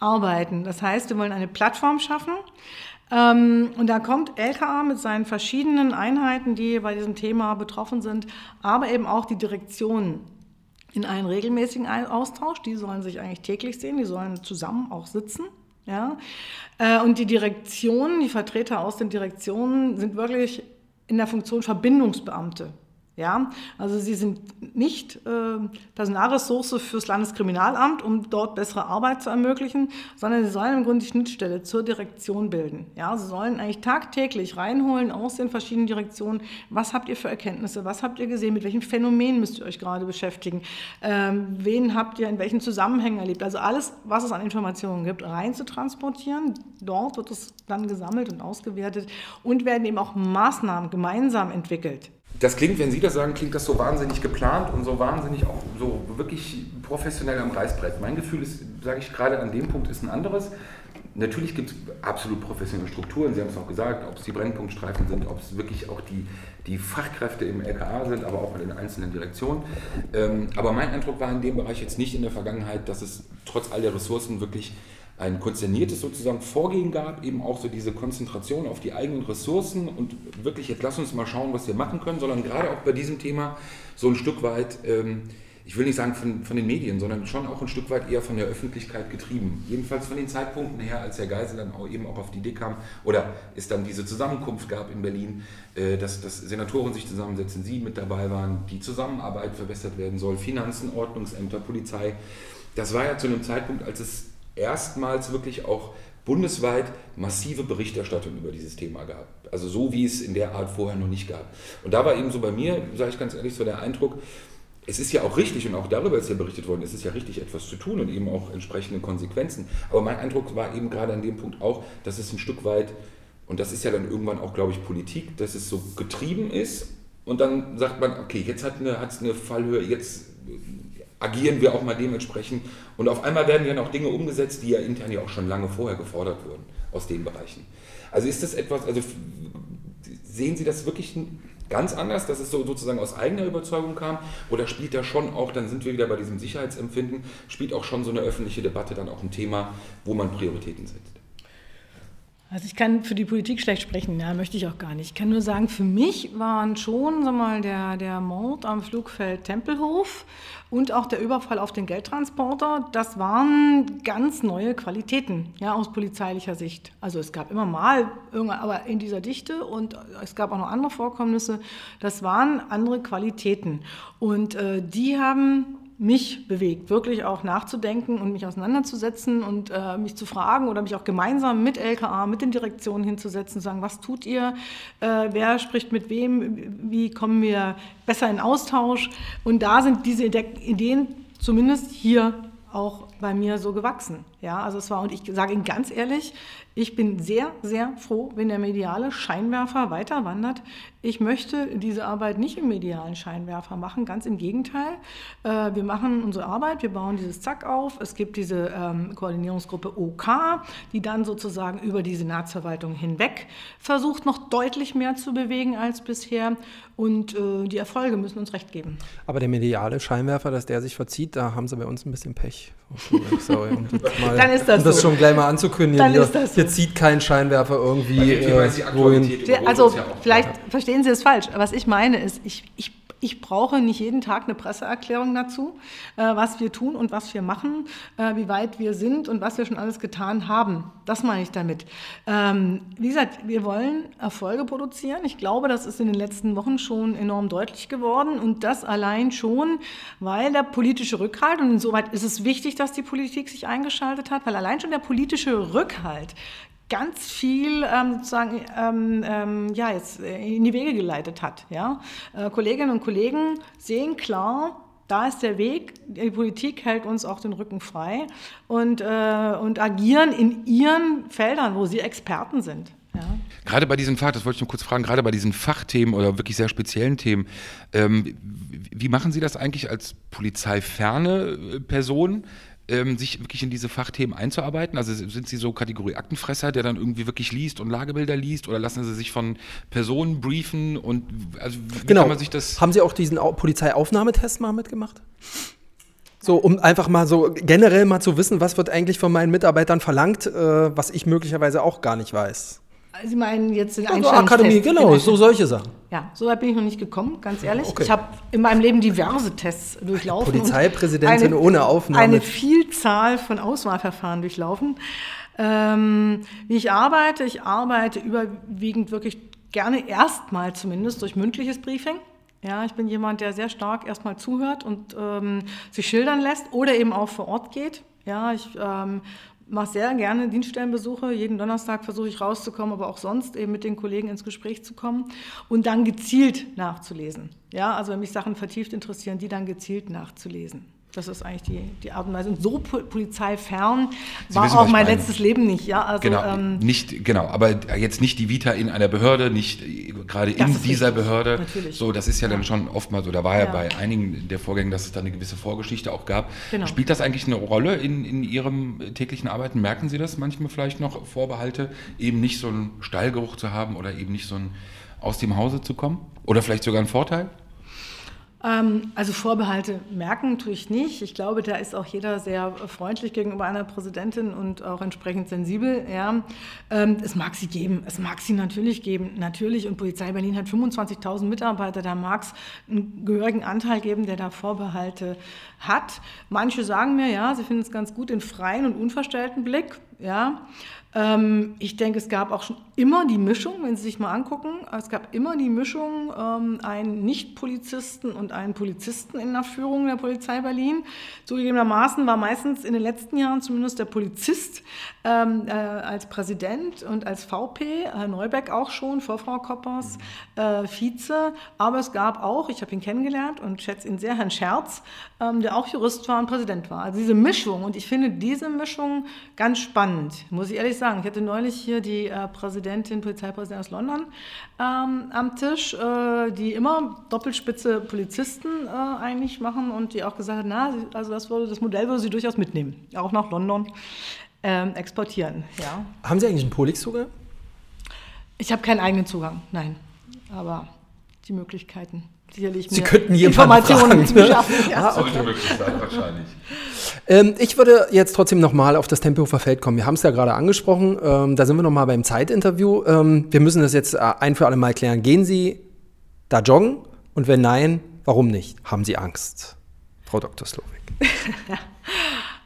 arbeiten. Das heißt, wir wollen eine Plattform schaffen, ähm, und da kommt LKA mit seinen verschiedenen Einheiten, die bei diesem Thema betroffen sind, aber eben auch die Direktionen in einen regelmäßigen Austausch. Die sollen sich eigentlich täglich sehen, die sollen zusammen auch sitzen. Ja? Äh, und die Direktionen, die Vertreter aus den Direktionen sind wirklich in der Funktion Verbindungsbeamte. Ja, also sie sind nicht äh, Personalressource fürs Landeskriminalamt, um dort bessere Arbeit zu ermöglichen, sondern sie sollen im Grunde die Schnittstelle zur Direktion bilden. Ja, sie sollen eigentlich tagtäglich reinholen aus den verschiedenen Direktionen, was habt ihr für Erkenntnisse, was habt ihr gesehen, mit welchen Phänomenen müsst ihr euch gerade beschäftigen, ähm, wen habt ihr in welchen Zusammenhängen erlebt. Also alles, was es an Informationen gibt, rein zu transportieren. Dort wird es dann gesammelt und ausgewertet und werden eben auch Maßnahmen gemeinsam entwickelt das klingt, wenn Sie das sagen, klingt das so wahnsinnig geplant und so wahnsinnig auch so wirklich professionell am Reißbrett. Mein Gefühl ist, sage ich gerade an dem Punkt, ist ein anderes. Natürlich gibt es absolut professionelle Strukturen, Sie haben es auch gesagt, ob es die Brennpunktstreifen sind, ob es wirklich auch die, die Fachkräfte im LKA sind, aber auch in den einzelnen Direktionen. Ähm, aber mein Eindruck war in dem Bereich jetzt nicht in der Vergangenheit, dass es trotz all der Ressourcen wirklich ein konzerniertes sozusagen Vorgehen gab, eben auch so diese Konzentration auf die eigenen Ressourcen und wirklich jetzt lass uns mal schauen, was wir machen können, sondern gerade auch bei diesem Thema so ein Stück weit, ähm, ich will nicht sagen von, von den Medien, sondern schon auch ein Stück weit eher von der Öffentlichkeit getrieben. Jedenfalls von den Zeitpunkten her, als Herr Geisel dann auch eben auch auf die Idee kam oder es dann diese Zusammenkunft gab in Berlin, äh, dass, dass Senatoren sich zusammensetzen, Sie mit dabei waren, die Zusammenarbeit verbessert werden soll, Finanzen, Ordnungsämter, Polizei. Das war ja zu einem Zeitpunkt, als es erstmals wirklich auch bundesweit massive Berichterstattung über dieses Thema gab. Also so, wie es in der Art vorher noch nicht gab. Und da war eben so bei mir, sage ich ganz ehrlich, so der Eindruck, es ist ja auch richtig, und auch darüber ist ja berichtet worden, es ist ja richtig, etwas zu tun und eben auch entsprechende Konsequenzen. Aber mein Eindruck war eben gerade an dem Punkt auch, dass es ein Stück weit, und das ist ja dann irgendwann auch, glaube ich, Politik, dass es so getrieben ist und dann sagt man, okay, jetzt hat es eine, eine Fallhöhe, jetzt agieren wir auch mal dementsprechend. Und auf einmal werden ja noch Dinge umgesetzt, die ja intern ja auch schon lange vorher gefordert wurden aus den Bereichen. Also ist das etwas, also sehen Sie das wirklich ganz anders, dass es so sozusagen aus eigener Überzeugung kam? Oder spielt da schon auch, dann sind wir wieder bei diesem Sicherheitsempfinden, spielt auch schon so eine öffentliche Debatte dann auch ein Thema, wo man Prioritäten setzt? Also ich kann für die Politik schlecht sprechen, ja, möchte ich auch gar nicht. Ich kann nur sagen, für mich waren schon sag mal, der, der Mord am Flugfeld Tempelhof und auch der Überfall auf den Geldtransporter, das waren ganz neue Qualitäten ja, aus polizeilicher Sicht. Also es gab immer mal, aber in dieser Dichte und es gab auch noch andere Vorkommnisse, das waren andere Qualitäten. Und äh, die haben mich bewegt, wirklich auch nachzudenken und mich auseinanderzusetzen und äh, mich zu fragen oder mich auch gemeinsam mit LKA, mit den Direktionen hinzusetzen, sagen, was tut ihr, äh, wer spricht mit wem, wie kommen wir besser in Austausch. Und da sind diese Ideen zumindest hier auch bei mir so gewachsen. Ja, also es war, und ich sage Ihnen ganz ehrlich, ich bin sehr, sehr froh, wenn der mediale Scheinwerfer weiter wandert. Ich möchte diese Arbeit nicht im medialen Scheinwerfer machen, ganz im Gegenteil. Äh, wir machen unsere Arbeit, wir bauen dieses Zack auf. Es gibt diese ähm, Koordinierungsgruppe OK, die dann sozusagen über die Senatsverwaltung hinweg versucht, noch deutlich mehr zu bewegen als bisher. Und äh, die Erfolge müssen uns recht geben. Aber der mediale Scheinwerfer, dass der sich verzieht, da haben sie bei uns ein bisschen Pech. Sorry, um mal, dann ist das, um das so. schon gleich mal anzukündigen. Dann ist das so. Hier zieht kein Scheinwerfer irgendwie äh, wohin. Also vielleicht verstehen Sie es falsch. Was ich meine ist, ich, ich ich brauche nicht jeden Tag eine Presseerklärung dazu, äh, was wir tun und was wir machen, äh, wie weit wir sind und was wir schon alles getan haben. Das meine ich damit. Ähm, wie gesagt, wir wollen Erfolge produzieren. Ich glaube, das ist in den letzten Wochen schon enorm deutlich geworden und das allein schon, weil der politische Rückhalt, und insoweit ist es wichtig, dass die Politik sich eingeschaltet hat, weil allein schon der politische Rückhalt ganz viel ähm, sozusagen ähm, ähm, ja, jetzt in die Wege geleitet hat. Ja? Äh, Kolleginnen und Kollegen sehen klar, da ist der Weg, die Politik hält uns auch den Rücken frei und, äh, und agieren in ihren Feldern, wo sie Experten sind. Ja. Gerade bei diesen Fach, das wollte ich nur kurz fragen, gerade bei diesen Fachthemen oder wirklich sehr speziellen Themen, ähm, wie machen Sie das eigentlich als polizeiferne äh, Person? Ähm, sich wirklich in diese Fachthemen einzuarbeiten? Also sind Sie so Kategorie Aktenfresser, der dann irgendwie wirklich liest und Lagebilder liest oder lassen Sie sich von Personen briefen und also wie genau. kann man sich das... Haben Sie auch diesen Polizeiaufnahmetest mal mitgemacht? So, um einfach mal so generell mal zu wissen, was wird eigentlich von meinen Mitarbeitern verlangt, äh, was ich möglicherweise auch gar nicht weiß. Sie meinen jetzt den also Akademie, genau, genau, so solche Sachen. Ja, so weit bin ich noch nicht gekommen, ganz ehrlich. Okay. Ich habe in meinem Leben diverse Tests durchlaufen. Polizeipräsidentin eine, ohne Aufnahme. Eine Vielzahl von Auswahlverfahren durchlaufen. Ähm, wie ich arbeite, ich arbeite überwiegend wirklich gerne erstmal zumindest durch mündliches Briefing. Ja, ich bin jemand, der sehr stark erstmal zuhört und ähm, sich schildern lässt oder eben auch vor Ort geht. Ja, ich ähm, mache sehr gerne Dienststellenbesuche. Jeden Donnerstag versuche ich rauszukommen, aber auch sonst eben mit den Kollegen ins Gespräch zu kommen und dann gezielt nachzulesen. Ja, also wenn mich Sachen vertieft interessieren, die dann gezielt nachzulesen. Das ist eigentlich die, die Art und Weise. Und so polizeifern war wissen, auch mein letztes Leben nicht. Ja, also, genau, ähm, nicht, genau, aber jetzt nicht die Vita in einer Behörde, nicht gerade in dieser richtig. Behörde. Natürlich. So, das ist ja, ja, dann schon oftmals so. Da war ja. ja. bei einigen der Vorgängen, dass es da eine gewisse Vorgeschichte auch gab. Genau. Spielt das eigentlich eine Rolle in, in Ihrem täglichen Arbeiten? Merken Sie das manchmal vielleicht noch Vorbehalte, eben nicht so einen Stallgeruch zu haben oder eben nicht so ein aus dem Hause zu kommen? Oder vielleicht sogar ein Vorteil? Ähm, also Vorbehalte merken tue ich nicht. Ich glaube, da ist auch jeder sehr freundlich gegenüber einer Präsidentin und auch entsprechend sensibel. Ja. Ähm, es mag sie geben, es mag sie natürlich geben, natürlich. Und Polizei Berlin hat 25.000 Mitarbeiter, da mag es einen gehörigen Anteil geben, der da Vorbehalte hat. Manche sagen mir, ja, sie finden es ganz gut, den freien und unverstellten Blick. Ja. Ähm, ich denke, es gab auch schon immer die Mischung, wenn Sie sich mal angucken, es gab immer die Mischung, ähm, einen Nicht-Polizisten und einen Polizisten in der Führung der Polizei Berlin. Zugegebenermaßen war meistens in den letzten Jahren zumindest der Polizist ähm, äh, als Präsident und als VP, Herr Neubeck auch schon, vor Frau Koppers, äh, Vize. Aber es gab auch, ich habe ihn kennengelernt und schätze ihn sehr, Herrn Scherz, ähm, der auch Jurist war und Präsident war. Also diese Mischung. Und ich finde diese Mischung ganz spannend, muss ich ehrlich sagen. Ich hatte neulich hier die äh, Präsidentin, Polizeipräsidentin aus London ähm, am Tisch, äh, die immer doppelspitze Polizisten äh, eigentlich machen und die auch gesagt hat, na, also das, würde, das Modell würde sie durchaus mitnehmen, auch nach London ähm, exportieren. Ja. Haben Sie eigentlich einen Polix-Zugang? Ich habe keinen eigenen Zugang, nein. Aber die Möglichkeiten, sicherlich Sie mir könnten jemanden Informationen fragen. zu beschaffen. Ja. Ah, Sollte möglich sein, wahrscheinlich. Ähm, ich würde jetzt trotzdem nochmal auf das Tempelhofer Feld kommen. Wir haben es ja gerade angesprochen. Ähm, da sind wir nochmal beim Zeitinterview. Ähm, wir müssen das jetzt äh, ein für alle Mal klären. Gehen Sie da joggen? Und wenn nein, warum nicht? Haben Sie Angst, Frau Dr. Slowik?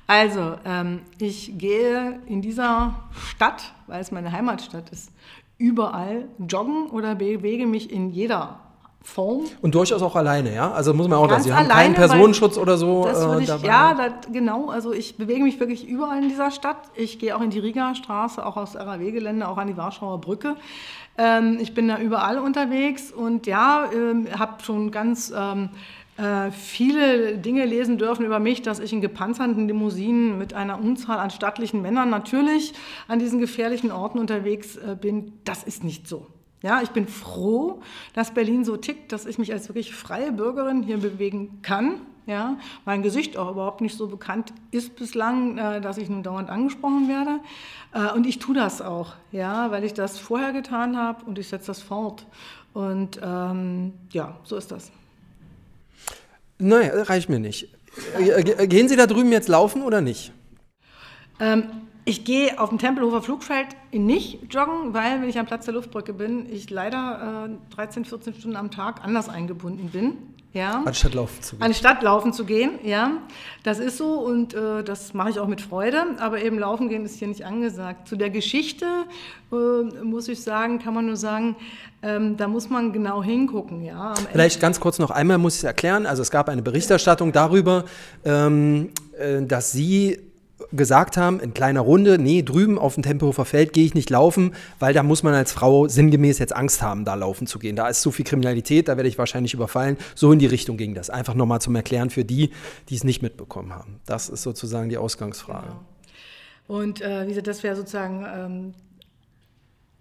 Also, ähm, ich gehe in dieser Stadt, weil es meine Heimatstadt ist, überall joggen oder bewege mich in jeder Form. Und durchaus auch alleine, ja? Also muss man auch, dass Sie haben alleine, keinen Personenschutz oder so Das würde äh, ich, dabei. ja, das, genau. Also ich bewege mich wirklich überall in dieser Stadt. Ich gehe auch in die Riga-Straße, auch aufs RAW-Gelände, auch an die Warschauer Brücke. Ähm, ich bin da überall unterwegs und ja, ähm, habe schon ganz ähm, äh, viele Dinge lesen dürfen über mich, dass ich in gepanzerten Limousinen mit einer Unzahl an stattlichen Männern natürlich an diesen gefährlichen Orten unterwegs äh, bin. Das ist nicht so. Ja, ich bin froh, dass Berlin so tickt, dass ich mich als wirklich freie Bürgerin hier bewegen kann. Ja, mein Gesicht auch überhaupt nicht so bekannt ist bislang, äh, dass ich nun dauernd angesprochen werde. Und ich tue das auch, ja, weil ich das vorher getan habe und ich setze das fort. Und ähm, ja, so ist das. Nein, reicht mir nicht. Äh, ge- Gehen Sie da drüben jetzt laufen oder nicht? Ähm, ich gehe auf dem Tempelhofer Flugfeld nicht joggen, weil, wenn ich am Platz der Luftbrücke bin, ich leider äh, 13, 14 Stunden am Tag anders eingebunden bin. Ja. Anstatt laufen zu gehen. Anstatt laufen zu gehen, ja. Das ist so und äh, das mache ich auch mit Freude, aber eben laufen gehen ist hier nicht angesagt. Zu der Geschichte äh, muss ich sagen, kann man nur sagen, ähm, da muss man genau hingucken, ja. Vielleicht ganz kurz noch einmal muss ich es erklären. Also es gab eine Berichterstattung darüber, ähm, äh, dass Sie gesagt haben, in kleiner Runde, nee, drüben auf dem Tempelhofer Feld gehe ich nicht laufen, weil da muss man als Frau sinngemäß jetzt Angst haben, da laufen zu gehen. Da ist so viel Kriminalität, da werde ich wahrscheinlich überfallen. So in die Richtung ging das. Einfach nochmal zum Erklären für die, die es nicht mitbekommen haben. Das ist sozusagen die Ausgangsfrage. Und äh, wie gesagt, das wäre sozusagen ähm,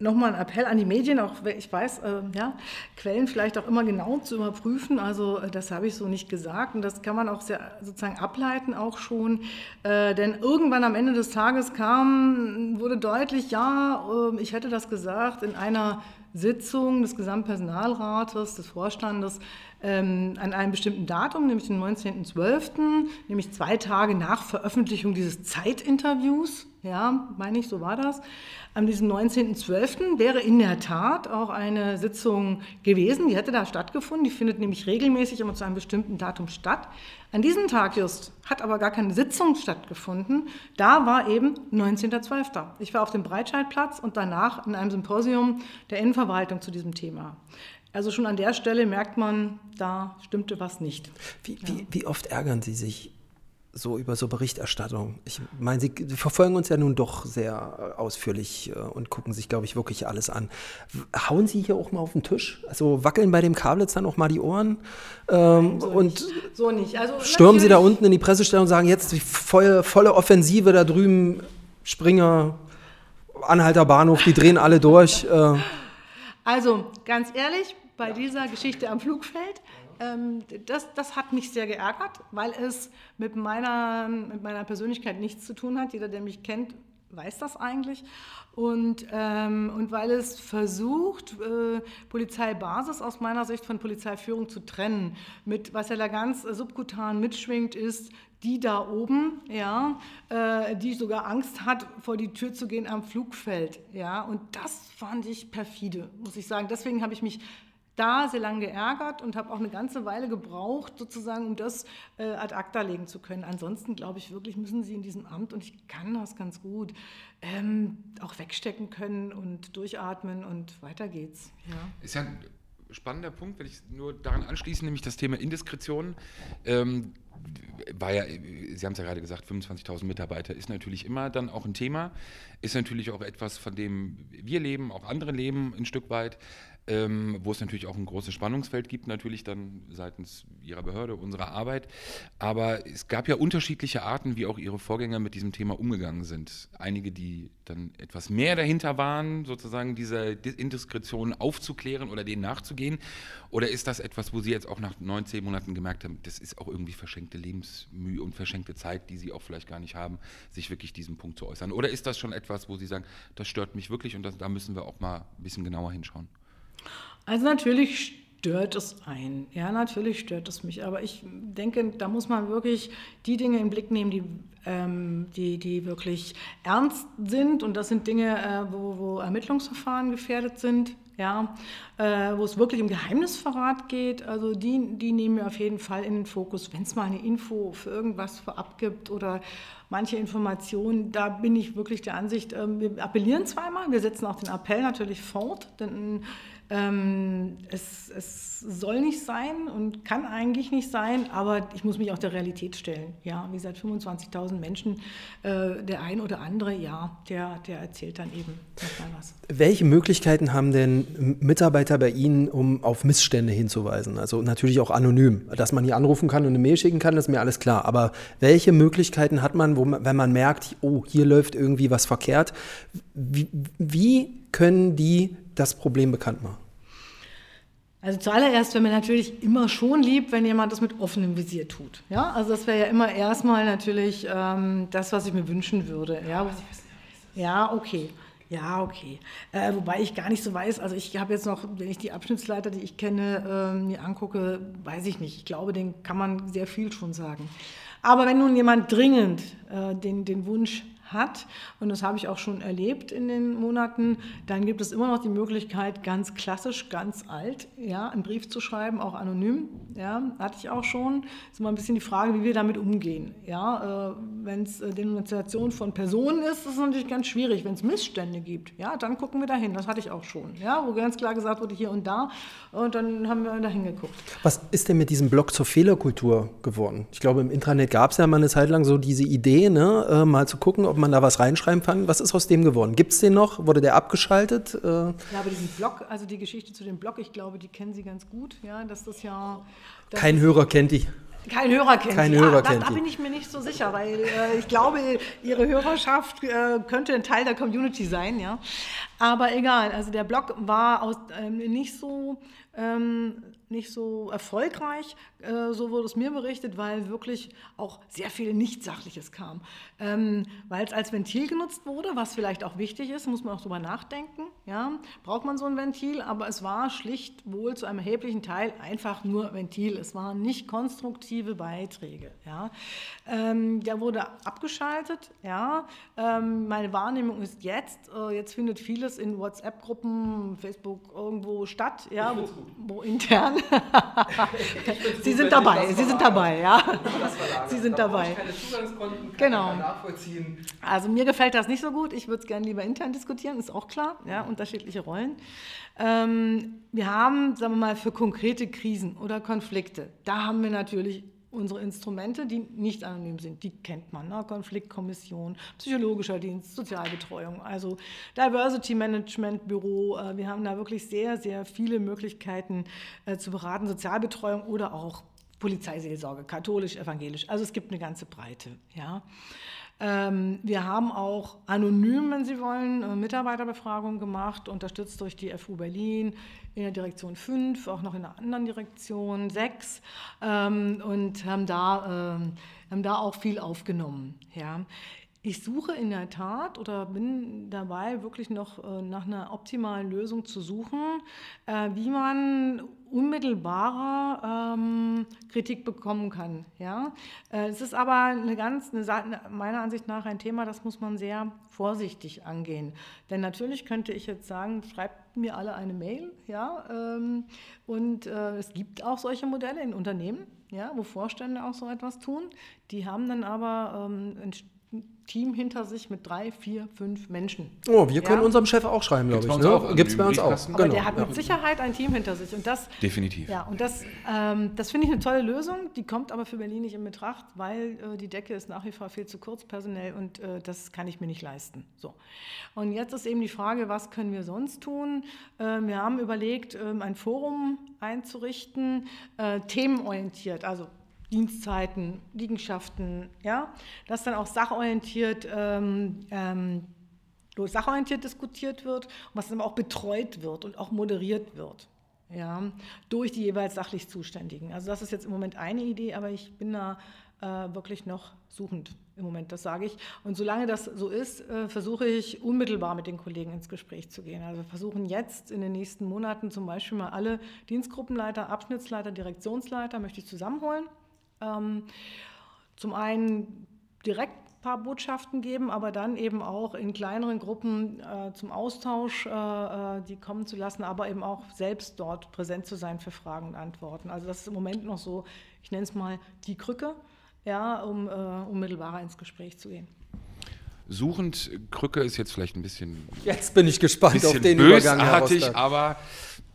nochmal ein Appell an die Medien, auch ich weiß, äh, ja, Quellen vielleicht auch immer genau zu überprüfen. Also äh, das habe ich so nicht gesagt und das kann man auch sehr sozusagen ableiten auch schon. Äh, denn irgendwann am Ende des Tages kam, wurde deutlich, ja, äh, ich hätte das gesagt in einer Sitzung des Gesamtpersonalrates, des Vorstandes, ähm, an einem bestimmten Datum, nämlich den 19.12., nämlich zwei Tage nach Veröffentlichung dieses Zeitinterviews, ja, meine ich, so war das. An diesem 19.12. wäre in der Tat auch eine Sitzung gewesen, die hätte da stattgefunden, die findet nämlich regelmäßig immer zu einem bestimmten Datum statt. An diesem Tag just hat aber gar keine Sitzung stattgefunden, da war eben 19.12. Ich war auf dem Breitscheidplatz und danach in einem Symposium der Innenverwaltung zu diesem Thema. Also schon an der Stelle merkt man, da stimmte was nicht. Wie, wie, wie oft ärgern Sie sich so über so Berichterstattung? Ich meine, Sie verfolgen uns ja nun doch sehr äh, ausführlich äh, und gucken sich, glaube ich, wirklich alles an. Hauen Sie hier auch mal auf den Tisch? Also wackeln bei dem Kablitz dann auch mal die Ohren? Ähm, So und nicht. So nicht. Also stürmen Sie da unten in die Pressestelle und sagen, jetzt die volle, volle Offensive da drüben, Springer, Anhalter Bahnhof, die drehen alle durch. Äh, Also, ganz ehrlich, bei dieser Geschichte am Flugfeld, ähm, das, das hat mich sehr geärgert, weil es mit meiner, mit meiner Persönlichkeit nichts zu tun hat. Jeder, der mich kennt, weiß das eigentlich. Und, ähm, und weil es versucht, äh, Polizeibasis aus meiner Sicht von Polizeiführung zu trennen, mit was ja da ganz subkutan mitschwingt, ist, die da oben, ja, äh, die sogar Angst hat, vor die Tür zu gehen am Flugfeld, ja, und das fand ich perfide, muss ich sagen. Deswegen habe ich mich da sehr lange geärgert und habe auch eine ganze Weile gebraucht, sozusagen, um das äh, ad acta legen zu können. Ansonsten glaube ich wirklich, müssen Sie in diesem Amt, und ich kann das ganz gut, ähm, auch wegstecken können und durchatmen und weiter geht's. Ja. Ist ja spannender Punkt, wenn ich nur daran anschließe, nämlich das Thema Indiskretion. Ähm, war ja, Sie haben es ja gerade gesagt, 25.000 Mitarbeiter ist natürlich immer dann auch ein Thema, ist natürlich auch etwas, von dem wir leben, auch andere leben ein Stück weit ähm, wo es natürlich auch ein großes Spannungsfeld gibt, natürlich dann seitens Ihrer Behörde, unserer Arbeit. Aber es gab ja unterschiedliche Arten, wie auch Ihre Vorgänger mit diesem Thema umgegangen sind. Einige, die dann etwas mehr dahinter waren, sozusagen diese Indiskretion aufzuklären oder denen nachzugehen. Oder ist das etwas, wo Sie jetzt auch nach neun, zehn Monaten gemerkt haben, das ist auch irgendwie verschenkte Lebensmühe und verschenkte Zeit, die Sie auch vielleicht gar nicht haben, sich wirklich diesem Punkt zu äußern? Oder ist das schon etwas, wo Sie sagen, das stört mich wirklich und das, da müssen wir auch mal ein bisschen genauer hinschauen? Also natürlich stört es ein. Ja, natürlich stört es mich. Aber ich denke, da muss man wirklich die Dinge in den Blick nehmen, die, ähm, die, die wirklich ernst sind. Und das sind Dinge, äh, wo, wo Ermittlungsverfahren gefährdet sind. Ja, äh, wo es wirklich um Geheimnisverrat geht, also die, die nehmen wir auf jeden Fall in den Fokus. Wenn es mal eine Info für irgendwas vorab gibt oder manche Informationen, da bin ich wirklich der Ansicht, äh, wir appellieren zweimal, wir setzen auch den Appell natürlich fort, denn ähm, es, es, soll nicht sein und kann eigentlich nicht sein, aber ich muss mich auch der Realität stellen. Ja, wie gesagt, 25.000 Menschen, äh, der ein oder andere, ja, der, der erzählt dann eben nochmal was. Welche Möglichkeiten haben denn Mitarbeiter bei Ihnen, um auf Missstände hinzuweisen? Also natürlich auch anonym. Dass man hier anrufen kann und eine Mail schicken kann, ist mir alles klar. Aber welche Möglichkeiten hat man, man wenn man merkt, oh, hier läuft irgendwie was verkehrt? Wie, wie können die das Problem bekannt machen? Also zuallererst wäre mir natürlich immer schon lieb, wenn jemand das mit offenem Visier tut. Ja, also das wäre ja immer erstmal natürlich ähm, das, was ich mir wünschen würde. Ja, ja okay. Ja, okay. Äh, wobei ich gar nicht so weiß, also ich habe jetzt noch, wenn ich die Abschnittsleiter, die ich kenne, äh, mir angucke, weiß ich nicht. Ich glaube, den kann man sehr viel schon sagen. Aber wenn nun jemand dringend äh, den, den Wunsch hat, und das habe ich auch schon erlebt in den Monaten, dann gibt es immer noch die Möglichkeit, ganz klassisch, ganz alt, ja, einen Brief zu schreiben, auch anonym, ja, hatte ich auch schon. Ist immer ein bisschen die Frage, wie wir damit umgehen. Ja, äh, wenn es äh, Denunziation von Personen ist, ist es natürlich ganz schwierig. Wenn es Missstände gibt, ja, dann gucken wir dahin. Das hatte ich auch schon, ja, wo ganz klar gesagt wurde, hier und da, und dann haben wir da hingeguckt. Was ist denn mit diesem Blog zur Fehlerkultur geworden? Ich glaube, im Intranet gab es ja mal eine Zeit lang so diese Idee, ne, äh, mal zu gucken, ob man da was reinschreiben kann. Was ist aus dem geworden? Gibt es den noch? Wurde der abgeschaltet? Äh ja, aber diesen Blog, also die Geschichte zu dem Blog, ich glaube, die kennen Sie ganz gut. Ja, dass das ja. Kein Hörer kennt die. Kein Hörer kennt Kein sie. Hörer ah, kennt da, da, bin ich mir nicht so sicher, weil äh, ich glaube, ihre Hörerschaft äh, könnte ein Teil der Community sein, ja. Aber egal, also der Blog war aus, ähm, nicht so ähm, nicht so erfolgreich, äh, so wurde es mir berichtet, weil wirklich auch sehr viel Nichtsachliches kam. Ähm, weil es als Ventil genutzt wurde, was vielleicht auch wichtig ist, muss man auch drüber nachdenken. Ja? Braucht man so ein Ventil, aber es war schlicht wohl zu einem erheblichen Teil einfach nur Ventil. Es waren nicht konstruktive Beiträge. Ja? Ähm, der wurde abgeschaltet. Ja? Ähm, meine Wahrnehmung ist jetzt, äh, jetzt findet vieles in WhatsApp-Gruppen, Facebook irgendwo statt, ja, wo, wo intern Sie sind dabei, Sie sind dabei, ja. Sie sind dabei. Genau. Also mir gefällt das nicht so gut. Ich würde es gerne lieber intern diskutieren, ist auch klar, ja, unterschiedliche Rollen. Ähm, wir haben, sagen wir mal, für konkrete Krisen oder Konflikte, da haben wir natürlich unsere Instrumente, die nicht anonym sind, die kennt man. Ne? Konfliktkommission, psychologischer Dienst, Sozialbetreuung, also Diversity Management Büro. Äh, wir haben da wirklich sehr, sehr viele Möglichkeiten äh, zu beraten, Sozialbetreuung oder auch Polizeiseelsorge, katholisch, evangelisch. Also es gibt eine ganze Breite. Ja. Ähm, wir haben auch anonym, wenn Sie wollen, äh, Mitarbeiterbefragungen gemacht, unterstützt durch die FU Berlin in der Direktion 5, auch noch in einer anderen Direktion 6 ähm, und haben da, ähm, haben da auch viel aufgenommen. Ja. Ich suche in der Tat oder bin dabei, wirklich noch äh, nach einer optimalen Lösung zu suchen, äh, wie man unmittelbarer ähm, Kritik bekommen kann. Äh, es ist aber eine ganz, eine, meiner Ansicht nach ein Thema, das muss man sehr vorsichtig angehen. Denn natürlich könnte ich jetzt sagen, schreibt mir alle eine Mail, ähm, und es gibt auch solche Modelle in Unternehmen, wo Vorstände auch so etwas tun. Die haben dann aber ähm, Team hinter sich mit drei, vier, fünf Menschen. Oh, wir können Ja. unserem Chef auch schreiben, glaube Gibt's ich. bei uns auch Ne? im Gibt es bei uns auch. Briefkasten? Aber Genau. der hat mit Sicherheit ein Team hinter sich. Und das, Definitiv. ja, und das, ähm, das finde ich eine tolle Lösung. Die kommt aber für Berlin nicht in Betracht, weil äh, die Decke ist nach wie vor viel zu kurz personell und äh, das kann ich mir nicht leisten. So. Und jetzt ist eben die Frage, was können wir sonst tun? Äh, wir haben überlegt, ähm, ein Forum einzurichten, äh, themenorientiert, also Dienstzeiten, Liegenschaften, ja, das dann auch sachorientiert ähm, ähm, sachorientiert diskutiert wird und was dann auch betreut wird und auch moderiert wird. Ja, durch die jeweils sachlich Zuständigen. Also das ist jetzt im Moment eine Idee, aber ich bin da äh, wirklich noch suchend im Moment, das sage ich. Und solange das so ist, äh, versuche ich unmittelbar mit den Kollegen ins Gespräch zu gehen. Also wir versuchen jetzt in den nächsten Monaten zum Beispiel mal alle Dienstgruppenleiter, Abschnittsleiter, Direktionsleiter möchte ich zusammenholen. Ähm, zum einen direkt ein paar Botschaften geben, aber dann eben auch in kleineren Gruppen äh, zum Austausch äh, äh, die kommen zu lassen, aber eben auch selbst dort präsent zu sein für Fragen und Antworten. Also das ist im Moment noch so, ich nenne es mal die Krücke, ja, um äh, unmittelbarer ins Gespräch zu gehen. Suchend, Krücke ist jetzt vielleicht ein bisschen, Jetzt bin ich gespannt auf den Übergang, Herr bösartig, aber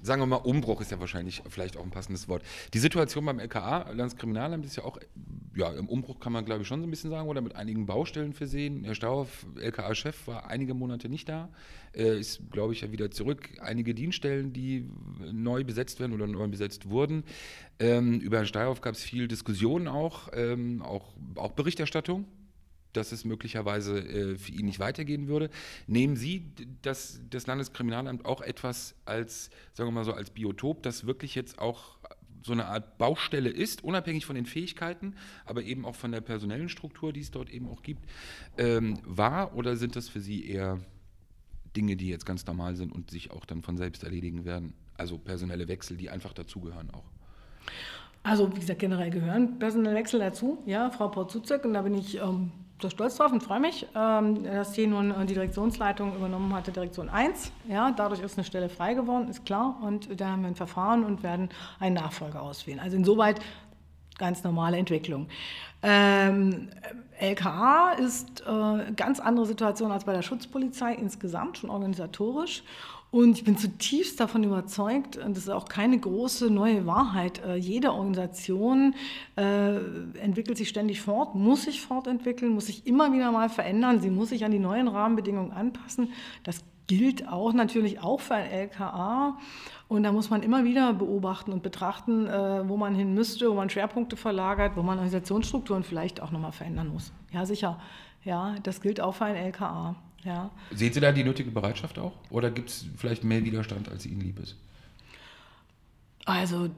sagen wir mal, Umbruch ist ja wahrscheinlich vielleicht auch ein passendes Wort. Die Situation beim LKA, Landeskriminalamt, ist ja auch, ja, im Umbruch kann man glaube ich schon so ein bisschen sagen, oder mit einigen Baustellen versehen. Herr Stauf, LKA-Chef, war einige Monate nicht da, äh, ist glaube ich ja wieder zurück. Einige Dienststellen, die neu besetzt werden oder neu besetzt wurden. Ähm, über Herrn Steyhoff gab es viel Diskussion auch, ähm, auch, auch Berichterstattung dass es möglicherweise äh, für ihn nicht weitergehen würde. Nehmen Sie das, das Landeskriminalamt auch etwas als, sagen wir mal so, als Biotop, das wirklich jetzt auch so eine Art Baustelle ist, unabhängig von den Fähigkeiten, aber eben auch von der personellen Struktur, die es dort eben auch gibt, ähm, wahr oder sind das für Sie eher Dinge, die jetzt ganz normal sind und sich auch dann von selbst erledigen werden? Also personelle Wechsel, die einfach dazugehören auch. Also wie gesagt, generell gehören personelle Wechsel dazu, ja, Frau Porzuzek, und da bin ich ähm, sehr stolz drauf und freue mich, ähm, dass sie nun äh, die Direktionsleitung übernommen hatte, Direktion 1. Ja, dadurch ist eine Stelle frei geworden, ist klar, und da haben wir ein Verfahren und werden einen Nachfolger auswählen. Also insoweit ganz normale Entwicklung. Ähm, LKA ist äh, ganz andere Situation als bei der Schutzpolizei insgesamt, schon organisatorisch. Und ich bin zutiefst davon überzeugt, und das ist auch keine große neue Wahrheit, äh, jede Organisation äh, entwickelt sich ständig fort, muss sich fortentwickeln, muss sich immer wieder mal verändern, sie muss sich an die neuen Rahmenbedingungen anpassen. Das gilt auch natürlich auch für ein LKA. Und da muss man immer wieder beobachten und betrachten, äh, wo man hin müsste, wo man Schwerpunkte verlagert, wo man Organisationsstrukturen vielleicht auch nochmal verändern muss. Ja, sicher. Ja, das gilt auch für ein LKA. Ja. Sehen Sie da die nötige Bereitschaft auch? Oder gibt es vielleicht mehr Widerstand, als Ihnen lieb ist? Also,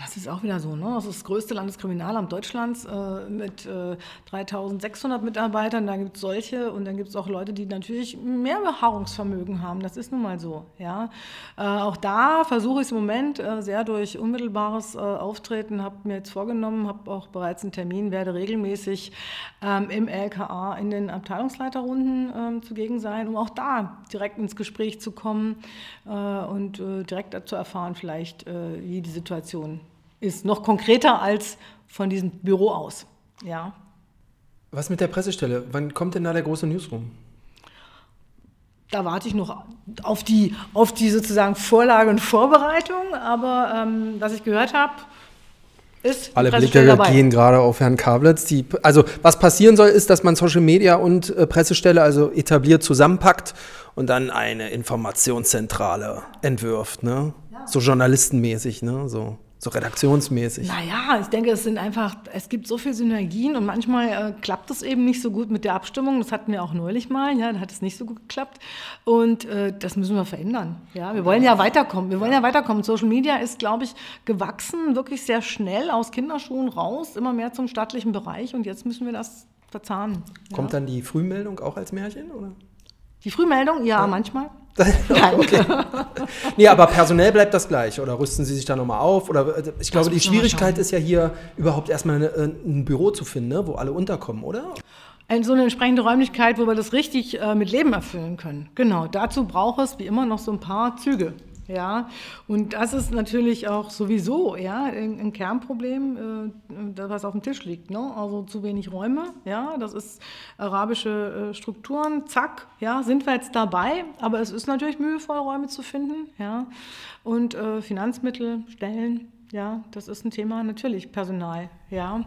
das ist auch wieder so. Ne? Das ist das größte Landeskriminalamt Deutschlands äh, mit äh, 3600 Mitarbeitern. Da gibt es solche und dann gibt es auch Leute, die natürlich mehr Beharrungsvermögen haben. Das ist nun mal so. Ja? Äh, auch da versuche ich es im Moment äh, sehr durch unmittelbares äh, Auftreten, habe mir jetzt vorgenommen, habe auch bereits einen Termin, werde regelmäßig ähm, im LKA in den Abteilungsleiterrunden ähm, zugegen sein, um auch da direkt ins Gespräch zu kommen äh, und direkt zu erfahren, vielleicht, äh, wie die Situation ist. Noch konkreter als von diesem Büro aus. Ja. Was mit der Pressestelle? Wann kommt denn da der große Newsroom? Da warte ich noch auf die, auf die sozusagen Vorlage und Vorbereitung, aber ähm, was ich gehört habe, ist Alle Blicke dabei. gehen gerade auf Herrn Kablitz. Die, also was passieren soll, ist, dass man Social Media und äh, Pressestelle also etabliert zusammenpackt und dann eine Informationszentrale entwirft, ne? So journalistenmäßig, ne? So, so redaktionsmäßig. Naja, ich denke, es sind einfach, es gibt so viele Synergien und manchmal äh, klappt es eben nicht so gut mit der Abstimmung. Das hatten wir auch neulich mal, ja, da hat es nicht so gut geklappt. Und äh, das müssen wir verändern. Ja, wir wollen ja weiterkommen. Wir wollen ja weiterkommen. Social Media ist, glaube ich, gewachsen, wirklich sehr schnell aus Kinderschuhen raus, immer mehr zum staatlichen Bereich und jetzt müssen wir das verzahnen. Ja. Kommt dann die Frühmeldung auch als Märchen, oder? Die Frühmeldung? Ja, manchmal. okay. Nee, aber personell bleibt das gleich. Oder rüsten Sie sich da nochmal auf? Oder äh, ich glaube, die Schwierigkeit ist ja hier überhaupt erstmal äh, ein Büro zu finden, ne? wo alle unterkommen, oder? Ein- so eine entsprechende Räumlichkeit, wo wir das richtig äh, mit Leben erfüllen können. Genau, dazu braucht es wie immer noch so ein paar Züge. Ja, und das ist natürlich auch sowieso ja, ein, Kernproblem, äh, was auf dem Tisch liegt. Ne? Also zu wenig Räume, ja, das ist arabische äh, Strukturen, zack, ja, sind wir jetzt dabei, aber es ist natürlich mühevoll, Räume zu finden, ja, und äh, Finanzmittel, Stellen, ja, das ist ein Thema, natürlich Personal, ja.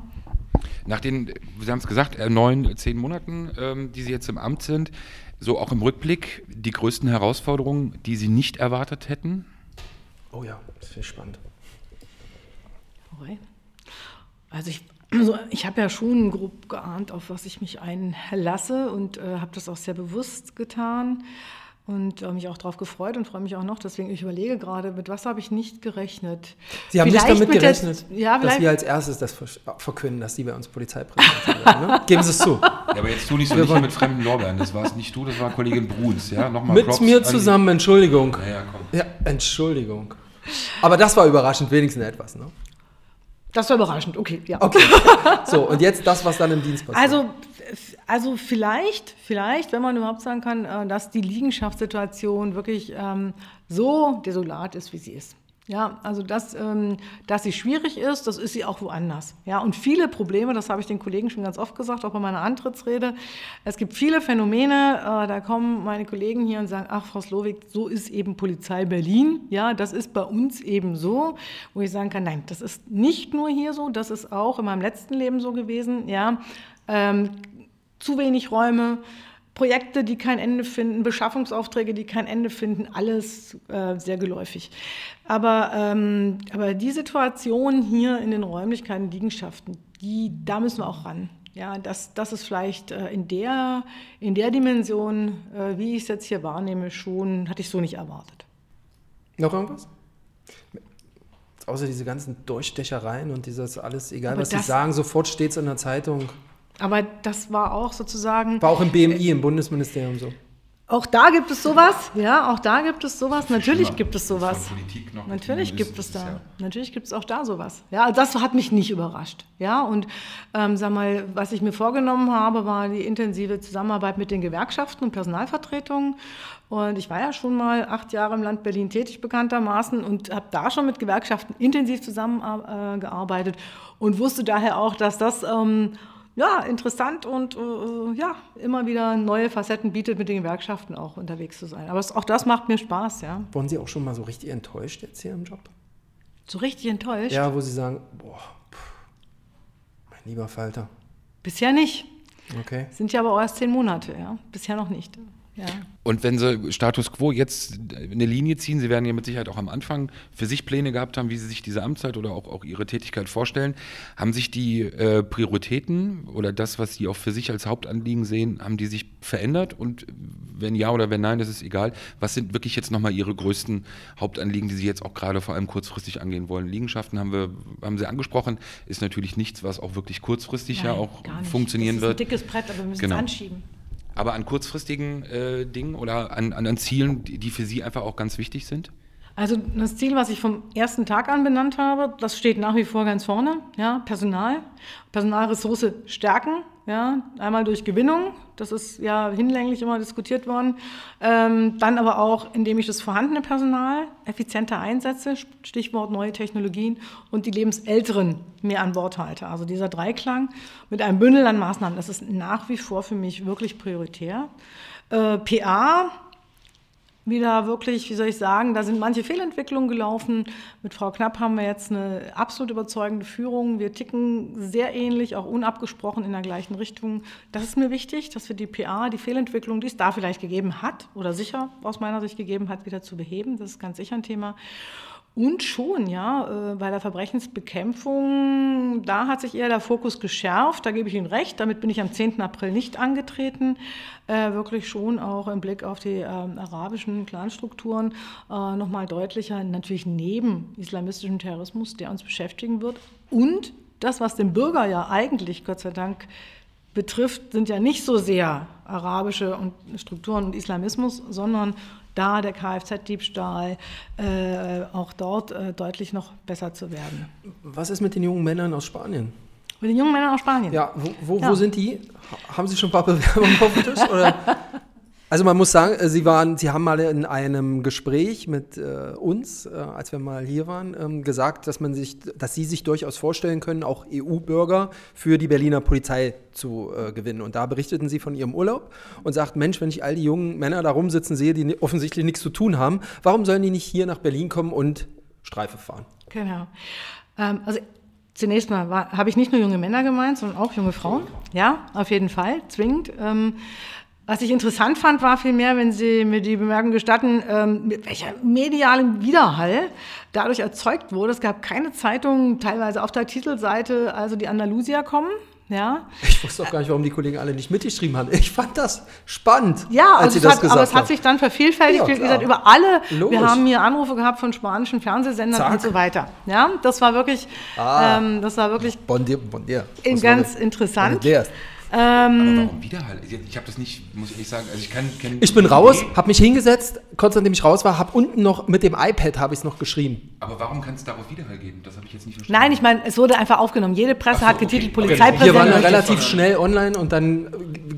Nach den, Sie haben es gesagt, äh, neun, zehn Monaten, ähm, die Sie jetzt im Amt sind, so auch im Rückblick die größten Herausforderungen, die Sie nicht erwartet hätten? Oh ja, das finde ich spannend. Also ich, also ich habe ja schon grob geahnt, auf was ich mich einlasse und äh, habe das auch sehr bewusst getan und äh, mich auch darauf gefreut und freue mich auch noch. Deswegen, ich überlege gerade, mit was habe ich nicht gerechnet? Sie haben Vielleicht nicht damit mit der- gerechnet, ja, dass wir als erstes das ver- verkünden, dass Sie bei uns Polizeipräsidentin werden. Ne? Geben Sie es zu. Ja, aber jetzt tu nicht so Wir nicht wollen- mit fremden Lorbeeren. Das war es nicht du, das war Kollegin Bruns. Ja, nochmal Mit Props mir zusammen, Entschuldigung. Ja, ja, komm. Ja, Entschuldigung. Aber das war überraschend, wenigstens etwas. Ne? Das war überraschend, okay, ja. Okay. So, und jetzt das, was dann im Dienst passiert. Also, also vielleicht, vielleicht, wenn man überhaupt sagen kann, äh, dass die Liegenschaftssituation wirklich ähm, so desolat ist, wie sie ist. Ja, also dass, ähm, dass sie schwierig ist, das ist sie auch woanders. Ja, und viele Probleme, das habe ich den Kollegen schon ganz oft gesagt, auch bei meiner Antrittsrede. Es gibt viele Phänomene, äh, da kommen meine Kollegen hier und sagen, ach, Frau Slowik, so ist eben Polizei Berlin. Ja, das ist bei uns eben so, wo ich sagen kann, nein, das ist nicht nur hier so, das ist auch in meinem letzten Leben so gewesen. Ja, ähm, zu wenig Räume, Projekte, die kein Ende finden, Beschaffungsaufträge, die kein Ende finden, alles äh, sehr geläufig. Aber, ähm, aber die Situation hier in den Räumlichkeiten, Liegenschaften, die, da müssen wir auch ran. Ja, das, das ist vielleicht äh, in, der, in der Dimension, äh, wie ich es jetzt hier wahrnehme, schon, hatte ich so nicht erwartet. Noch irgendwas? Außer diese ganzen Durchstechereien und dieses alles, egal Aber was Sie sagen, sofort steht es in der Zeitung. Aber das war auch sozusagen. War auch im BMI, im Bundesministerium so. Auch da gibt es sowas, ja, auch da gibt es sowas. Natürlich gibt es sowas. von Politik noch Natürlich gibt es da, natürlich gibt es auch da sowas. Ja, also das hat mich nicht überrascht. Ja, und ähm, sag mal, was ich mir vorgenommen habe, war die intensive Zusammenarbeit mit den Gewerkschaften und Personalvertretungen. Und ich war ja schon mal acht Jahre im Land Berlin tätig, bekanntermaßen, und habe da schon mit Gewerkschaften intensiv zusammengearbeitet und wusste daher auch, dass das ähm, ja, interessant und äh, ja, immer wieder neue Facetten bietet, mit den Gewerkschaften auch unterwegs zu sein. Aber es, auch das macht mir Spaß, ja. Wurden Sie auch schon mal so richtig enttäuscht jetzt hier im Job? So richtig enttäuscht? Ja, wo Sie sagen, boah, pff, mein lieber Falter. Bisher nicht. Okay. Sind ja aber auch erst zehn Monate, ja. Bisher noch nicht. Ja. Und wenn Sie Status Quo jetzt eine Linie ziehen, Sie werden ja mit Sicherheit auch am Anfang für sich Pläne gehabt haben, wie Sie sich diese Amtszeit oder auch, auch Ihre Tätigkeit vorstellen. Haben sich die äh, Prioritäten oder das, was Sie auch für sich als Hauptanliegen sehen, haben die sich verändert? Und wenn ja oder wenn nein, das ist egal. Was sind wirklich jetzt nochmal Ihre größten Hauptanliegen, die Sie jetzt auch gerade vor allem kurzfristig angehen wollen? Liegenschaften haben wir, haben Sie angesprochen, ist natürlich nichts, was auch wirklich kurzfristig ja Nein, auch gar nicht. funktionieren das ist wird. ein dickes Brett, aber wir müssen Genau. es anschieben. Aber an kurzfristigen äh, Dingen oder an, an, an Zielen, die, die für Sie einfach auch ganz wichtig sind? Also das Ziel, was ich vom ersten Tag an benannt habe, das steht nach wie vor ganz vorne. Ja, Personal, Personalressource stärken. Ja, einmal durch Gewinnung, das ist ja hinlänglich immer diskutiert worden. Ähm, dann aber auch, indem ich das vorhandene Personal effizienter einsetze, Stichwort neue Technologien und die Lebensälteren mehr an Bord halte. Also dieser Dreiklang mit einem Bündel an Maßnahmen, das ist nach wie vor für mich wirklich prioritär. Äh, PA, wieder wirklich, wie soll ich sagen, da sind manche Fehlentwicklungen gelaufen. Mit Frau Knapp haben wir jetzt eine absolut überzeugende Führung. Wir ticken sehr ähnlich, auch unabgesprochen in der gleichen Richtung. Das ist mir wichtig, dass wir die PA, die Fehlentwicklung, die es da vielleicht gegeben hat oder sicher aus meiner Sicht gegeben hat, wieder zu beheben. Das ist ganz sicher ein Thema. Und schon, ja, äh, bei der Verbrechensbekämpfung, da hat sich eher der Fokus geschärft, da gebe ich Ihnen recht, damit bin ich am 10. April nicht angetreten, äh, wirklich schon auch im Blick auf die ähm, arabischen Clanstrukturen äh, nochmal deutlicher, natürlich neben islamistischem Terrorismus, der uns beschäftigen wird. Und das, was den Bürger ja eigentlich, Gott sei Dank, betrifft, sind ja nicht so sehr arabische Strukturen und Islamismus, sondern da der Kfz-Diebstahl äh, auch dort äh, deutlich noch besser zu werden. Was ist mit den jungen Männern aus Spanien? Mit den jungen Männern aus Spanien. Ja, wo, wo, Ja. wo sind die? Ha- Haben Sie schon ein paar Bewerbungen auf dem Tisch? Oder? Also man muss sagen, äh, Sie waren, Sie haben mal in einem Gespräch mit äh, uns, äh, als wir mal hier waren, ähm, gesagt, dass man sich, dass Sie sich durchaus vorstellen können, auch EU-Bürger für die Berliner Polizei zu äh, gewinnen. Und da berichteten Sie von Ihrem Urlaub und sagten, Mensch, wenn ich all die jungen Männer da rumsitzen sehe, die offensichtlich nichts zu tun haben, warum sollen die nicht hier nach Berlin kommen und Streife fahren? Genau. Ähm, also zunächst mal habe ich nicht nur junge Männer gemeint, sondern auch junge Frauen. Ja, auf jeden Fall, zwingend. Ähm, was ich interessant fand, war vielmehr, wenn Sie mir die Bemerkung gestatten, ähm, mit welcher medialen Widerhall dadurch erzeugt wurde. Es gab keine Zeitungen, teilweise auf der Titelseite, also die Andalusier kommen. Ja, Ich wusste auch gar nicht, warum die Kollegen alle nicht mitgeschrieben haben. Ich fand das spannend, Ja, als also Sie das hat, gesagt aber es hat sich dann vervielfältigt, Ja, wie gesagt, über alle. Logisch. Wir haben hier Anrufe gehabt von spanischen Fernsehsendern Zack. und so weiter. Ja, das war wirklich, Ah. ähm, das war wirklich Bon bon war ganz interessant. Bon dir. Aber warum Widerhall? Ich, habe das nicht, muss ich ehrlich sagen, also ich kann... kann Ich bin raus, habe mich hingesetzt, kurz nachdem ich raus war, habe unten noch mit dem iPad habe ich es noch geschrieben. Aber warum kann es darauf Widerhall geben? Das habe ich jetzt nicht verstanden. Nein, ich meine, es wurde einfach aufgenommen. Jede Presse so, hat getitelt, okay. Wir waren Polizeipräsident. relativ schnell online und dann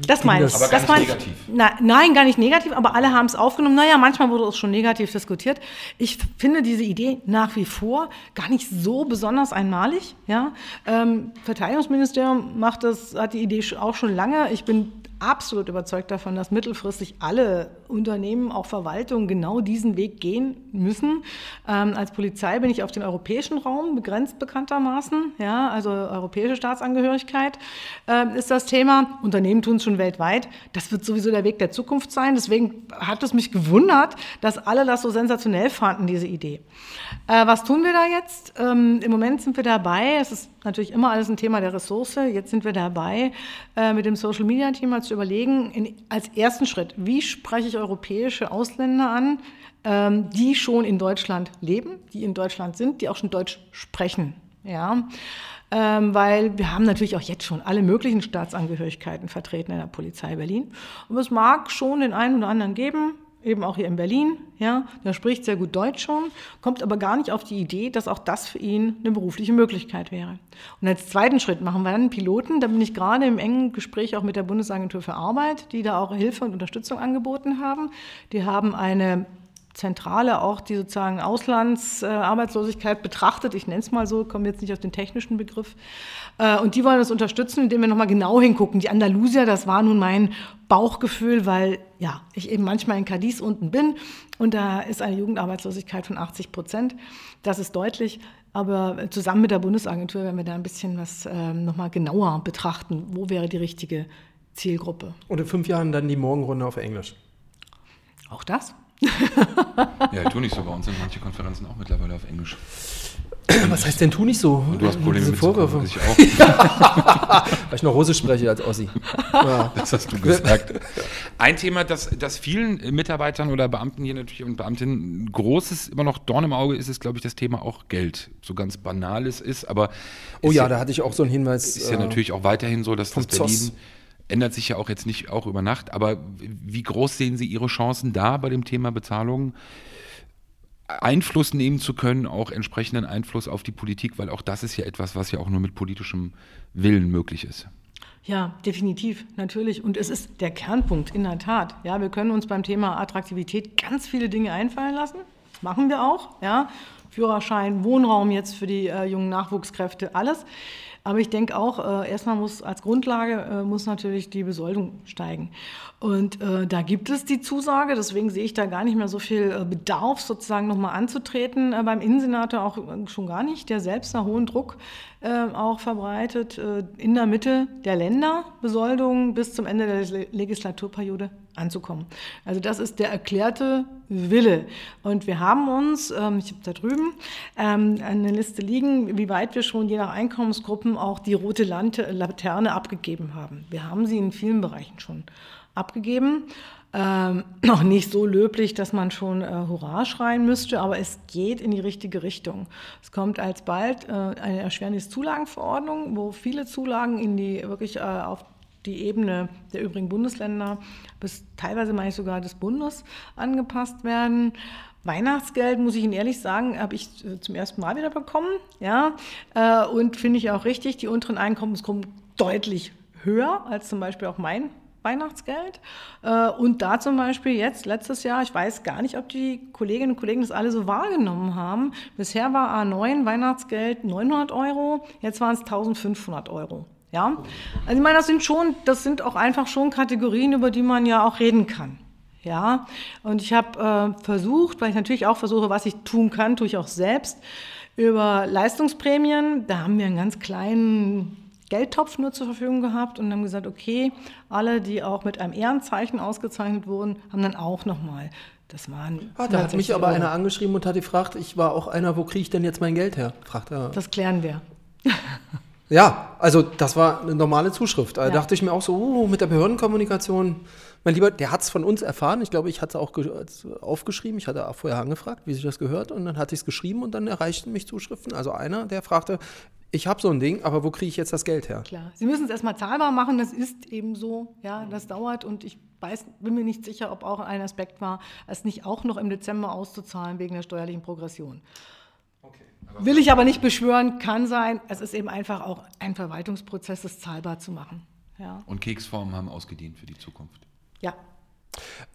Das meine ich. Aber gar das nicht negativ. Na, nein, gar nicht negativ, aber alle haben es aufgenommen. Naja, manchmal wurde es schon negativ diskutiert. Ich finde diese Idee nach wie vor gar nicht so besonders einmalig. Ja? Ähm, Verteidigungsministerium macht das, hat die Idee sch- auch schon lange. Ich bin absolut überzeugt davon, dass mittelfristig alle Unternehmen, auch Verwaltungen, genau diesen Weg gehen müssen. Ähm, als Polizei bin ich auf den europäischen Raum begrenzt bekanntermaßen. Ja, also europäische Staatsangehörigkeit ähm, ist das Thema. Unternehmen tun es schon weltweit. Das wird sowieso der Weg der Zukunft sein. Deswegen hat es mich gewundert, dass alle das so sensationell fanden, diese Idee. Äh, was tun wir da jetzt? Ähm, Im Moment sind wir dabei. Es ist natürlich immer alles ein Thema der Ressource. Jetzt sind wir dabei, äh, mit dem Social Media mal zu überlegen, in, als ersten Schritt, wie spreche ich europäische Ausländer an, ähm, die schon in Deutschland leben, die in Deutschland sind, die auch schon Deutsch sprechen. Ja. Ähm, weil wir haben natürlich auch jetzt schon alle möglichen Staatsangehörigkeiten vertreten in der Polizei Berlin. Und es mag schon den einen oder anderen geben, eben auch hier in Berlin, ja, der spricht sehr gut Deutsch schon, kommt aber gar nicht auf die Idee, dass auch das für ihn eine berufliche Möglichkeit wäre. Und als zweiten Schritt machen wir dann Piloten, da bin ich gerade im engen Gespräch auch mit der Bundesagentur für Arbeit, die da auch Hilfe und Unterstützung angeboten haben. Die haben eine Zentrale auch die sozusagen Auslandsarbeitslosigkeit betrachtet. Ich nenne es mal so, komme jetzt nicht auf den technischen Begriff. Äh, Und die wollen das unterstützen, indem wir nochmal genau hingucken. Die Andalusier, das war nun mein Bauchgefühl, weil ja, ich eben manchmal in Cadiz unten bin und da ist eine Jugendarbeitslosigkeit von 80 Prozent. Das ist deutlich. Aber zusammen mit der Bundesagentur werden wir da ein bisschen was ähm, nochmal genauer betrachten. Wo wäre die richtige Zielgruppe? Und in fünf Jahren dann die Morgenrunde auf Englisch. Auch das? Ja, tu nicht so. Bei uns sind manche Konferenzen auch mittlerweile auf Englisch. Was heißt denn tu nicht so? Du hast Probleme Diese mit Vorwürfe. Ich auch. Weil ich noch Russisch spreche als Ossi. Ja. Das hast du gesagt. Ein Thema, das, das vielen Mitarbeitern oder Beamten hier natürlich und Beamtinnen großes, immer noch Dorn im Auge ist, ist, glaube ich, das Thema auch Geld. So ganz banal es ist, aber Oh ist ja, da hatte ich auch so einen Hinweis. ist ja äh, natürlich auch weiterhin so, dass das Berlin Zoss. Ändert sich ja auch jetzt nicht auch über Nacht. Aber wie groß sehen Sie Ihre Chancen da bei dem Thema Bezahlung? Einfluss nehmen zu können, auch entsprechenden Einfluss auf die Politik, weil auch das ist ja etwas, was ja auch nur mit politischem Willen möglich ist. Ja, definitiv, natürlich. Und es ist der Kernpunkt, in der Tat. Ja, wir können uns beim Thema Attraktivität ganz viele Dinge einfallen lassen. Das machen wir auch. Ja. Führerschein, Wohnraum jetzt für die äh, jungen Nachwuchskräfte, alles. Aber ich denke auch, äh, erstmal muss als Grundlage äh, muss natürlich die Besoldung steigen. Und äh, da gibt es die Zusage, deswegen sehe ich da gar nicht mehr so viel äh, Bedarf, sozusagen nochmal anzutreten. Äh, beim Innensenator auch äh, schon gar nicht, der selbst einen hohen Druck äh, auch verbreitet, äh, in der Mitte der Länder Besoldung bis zum Ende der Le- Legislaturperiode anzukommen. Also das ist der erklärte Wille. Und wir haben uns, ähm, ich habe da drüben ähm, eine Liste liegen, wie weit wir schon je nach Einkommensgruppen auch die rote Lante, Laterne abgegeben haben. Wir haben sie in vielen Bereichen schon abgegeben. Ähm, noch nicht so löblich, dass man schon äh, Hurra schreien müsste, aber es geht in die richtige Richtung. Es kommt alsbald äh, eine Erschwernis-Zulagenverordnung, wo viele Zulagen in die wirklich äh, auf die Ebene der übrigen Bundesländer bis teilweise meine ich sogar des Bundes angepasst werden. Weihnachtsgeld, muss ich Ihnen ehrlich sagen, habe ich äh, zum ersten Mal wieder bekommen. Ja, äh, und finde ich auch richtig, die unteren Einkommensgruppen deutlich höher als zum Beispiel auch mein Weihnachtsgeld. Äh, und da zum Beispiel jetzt, letztes Jahr, ich weiß gar nicht, ob die Kolleginnen und Kollegen das alle so wahrgenommen haben. Bisher war A9 Weihnachtsgeld 900 Euro, jetzt waren es 1500 Euro. Ja, also ich meine, das sind schon, das sind auch einfach schon Kategorien, über die man ja auch reden kann. Ja, und ich habe äh, versucht, weil ich natürlich auch versuche, was ich tun kann, tue ich auch selbst, über Leistungsprämien, da haben wir einen ganz kleinen Geldtopf nur zur Verfügung gehabt und haben gesagt, okay, alle, die auch mit einem Ehrenzeichen ausgezeichnet wurden, haben dann auch nochmal. Das waren. Ah, da hat mich aber Euro. einer angeschrieben und hat gefragt, ich war auch einer, wo kriege ich denn jetzt mein Geld her? Fragt er. Das klären wir. ja, also das war eine normale Zuschrift. Da ja. dachte ich mir auch so, uh, mit der Behördenkommunikation mein Lieber, der hat es von uns erfahren. Ich glaube, ich hatte es auch aufgeschrieben. Ich hatte auch vorher angefragt, wie sich das gehört. Und dann hatte ich es geschrieben und dann erreichten mich Zuschriften. Also einer, der fragte, ich habe so ein Ding, aber wo kriege ich jetzt das Geld her? Klar. Sie müssen es erstmal zahlbar machen, das ist eben so. Ja, das dauert und ich weiß, bin mir nicht sicher, ob auch ein Aspekt war, es nicht auch noch im Dezember auszuzahlen wegen der steuerlichen Progression. Okay. Will ich aber nicht beschwören, kann sein. Es ist eben einfach auch ein Verwaltungsprozess, das zahlbar zu machen. Ja. Und Keksformen haben ausgedient für die Zukunft. Ja.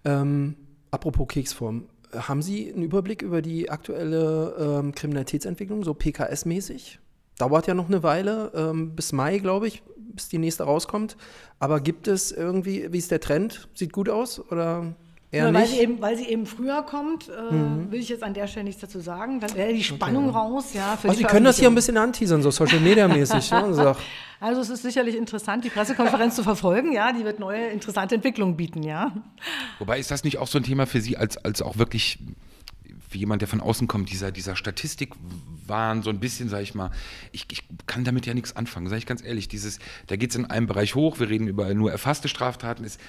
Ähm, apropos Keksform, haben Sie einen Überblick über die aktuelle ähm, Kriminalitätsentwicklung, so PKS-mäßig? Dauert ja noch eine Weile, ähm, bis Mai, glaube ich, bis die nächste rauskommt. Aber gibt es irgendwie, wie ist der Trend? Sieht gut aus oder Eher weil, sie eben, weil sie eben früher kommt, äh, mhm. will ich jetzt an der Stelle nichts dazu sagen. Dann wäre die Spannung okay. raus. Ja, für also Sie können das hier ein bisschen anteasern, so Social Media mäßig. ja, also es ist sicherlich interessant, die Pressekonferenz zu verfolgen. Ja, die wird neue interessante Entwicklungen bieten. Ja. Wobei ist das nicht auch so ein Thema für Sie als, als auch wirklich wie jemand, der von außen kommt, dieser, dieser Statistikwahn, so ein bisschen, sage ich mal, ich, ich kann damit ja nichts anfangen, sage ich ganz ehrlich. Dieses, da geht es in einem Bereich hoch, wir reden über nur erfasste Straftaten, ist,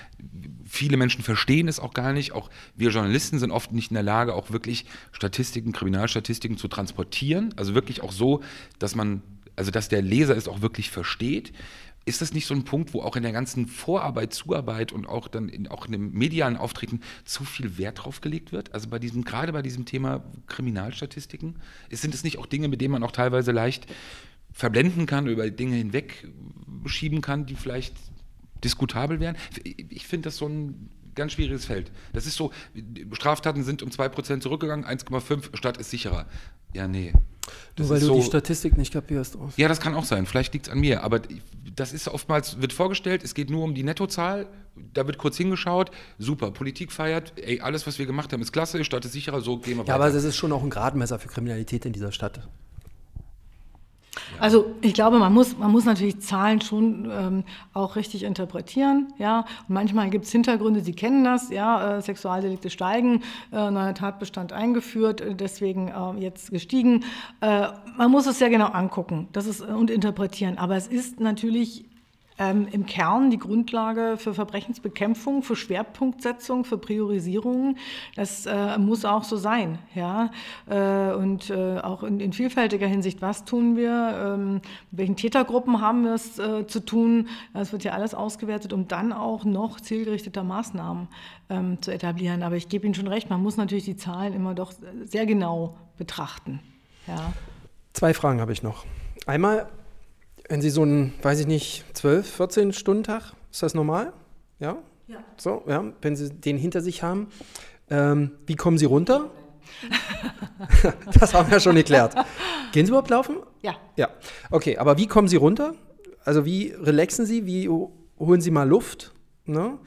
viele Menschen verstehen es auch gar nicht, auch wir Journalisten sind oft nicht in der Lage, auch wirklich Statistiken, Kriminalstatistiken zu transportieren, also wirklich auch so, dass man, also dass der Leser es auch wirklich versteht. Ist das nicht so ein Punkt, wo auch in der ganzen Vorarbeit, Zuarbeit und auch dann in, auch in dem medialen Auftreten zu viel Wert drauf gelegt wird? Also bei diesem, gerade bei diesem Thema Kriminalstatistiken, sind es nicht auch Dinge, mit denen man auch teilweise leicht verblenden kann, über Dinge hinweg schieben kann, die vielleicht diskutabel wären? Ich finde das so ein ganz schwieriges Feld. Das ist so, Straftaten sind um 2% zurückgegangen, 1,5 Stadt ist sicherer. Ja, nee. Das Nur weil du so, die Statistik nicht kapierst. Aus. Ja, das kann auch sein. Vielleicht liegt es an mir. Aber das ist oftmals, wird vorgestellt, es geht nur um die Nettozahl. Da wird kurz hingeschaut. Super, Politik feiert. Ey, alles, was wir gemacht haben, ist klasse. Stadt ist sicherer. So gehen wir weiter. Ja, aber es ist schon auch ein Gradmesser für Kriminalität in dieser Stadt. Also ich glaube, man muss, man muss natürlich Zahlen schon ähm, auch richtig interpretieren. Ja? Und manchmal gibt es Hintergründe, Sie kennen das, ja, äh, Sexualdelikte steigen, äh, neuer Tatbestand eingeführt, äh, deswegen äh, jetzt gestiegen. Äh, man muss es sehr genau angucken das ist, und interpretieren. Aber es ist natürlich ähm, im Kern die Grundlage für Verbrechensbekämpfung, für Schwerpunktsetzung, für Priorisierung. Das äh, muss auch so sein. Ja? Äh, und äh, auch in, in, vielfältiger Hinsicht, was tun wir, ähm, mit welchen Tätergruppen haben wir es äh, zu tun. Das wird ja alles ausgewertet, um dann auch noch zielgerichteter Maßnahmen ähm, zu etablieren. Aber ich gebe Ihnen schon recht, man muss natürlich die Zahlen immer doch sehr genau betrachten. Ja. Zwei Fragen habe ich noch. Einmal, wenn Sie so einen, weiß ich nicht, 12, 14 Stunden Tag, ist das normal? Ja? Ja. So, ja, wenn Sie den hinter sich haben. Ähm, wie kommen Sie runter? das haben wir schon geklärt. Gehen Sie überhaupt laufen? Ja. Ja. Okay, aber wie kommen Sie runter? Also wie relaxen Sie? Wie holen Sie mal Luft? Ne?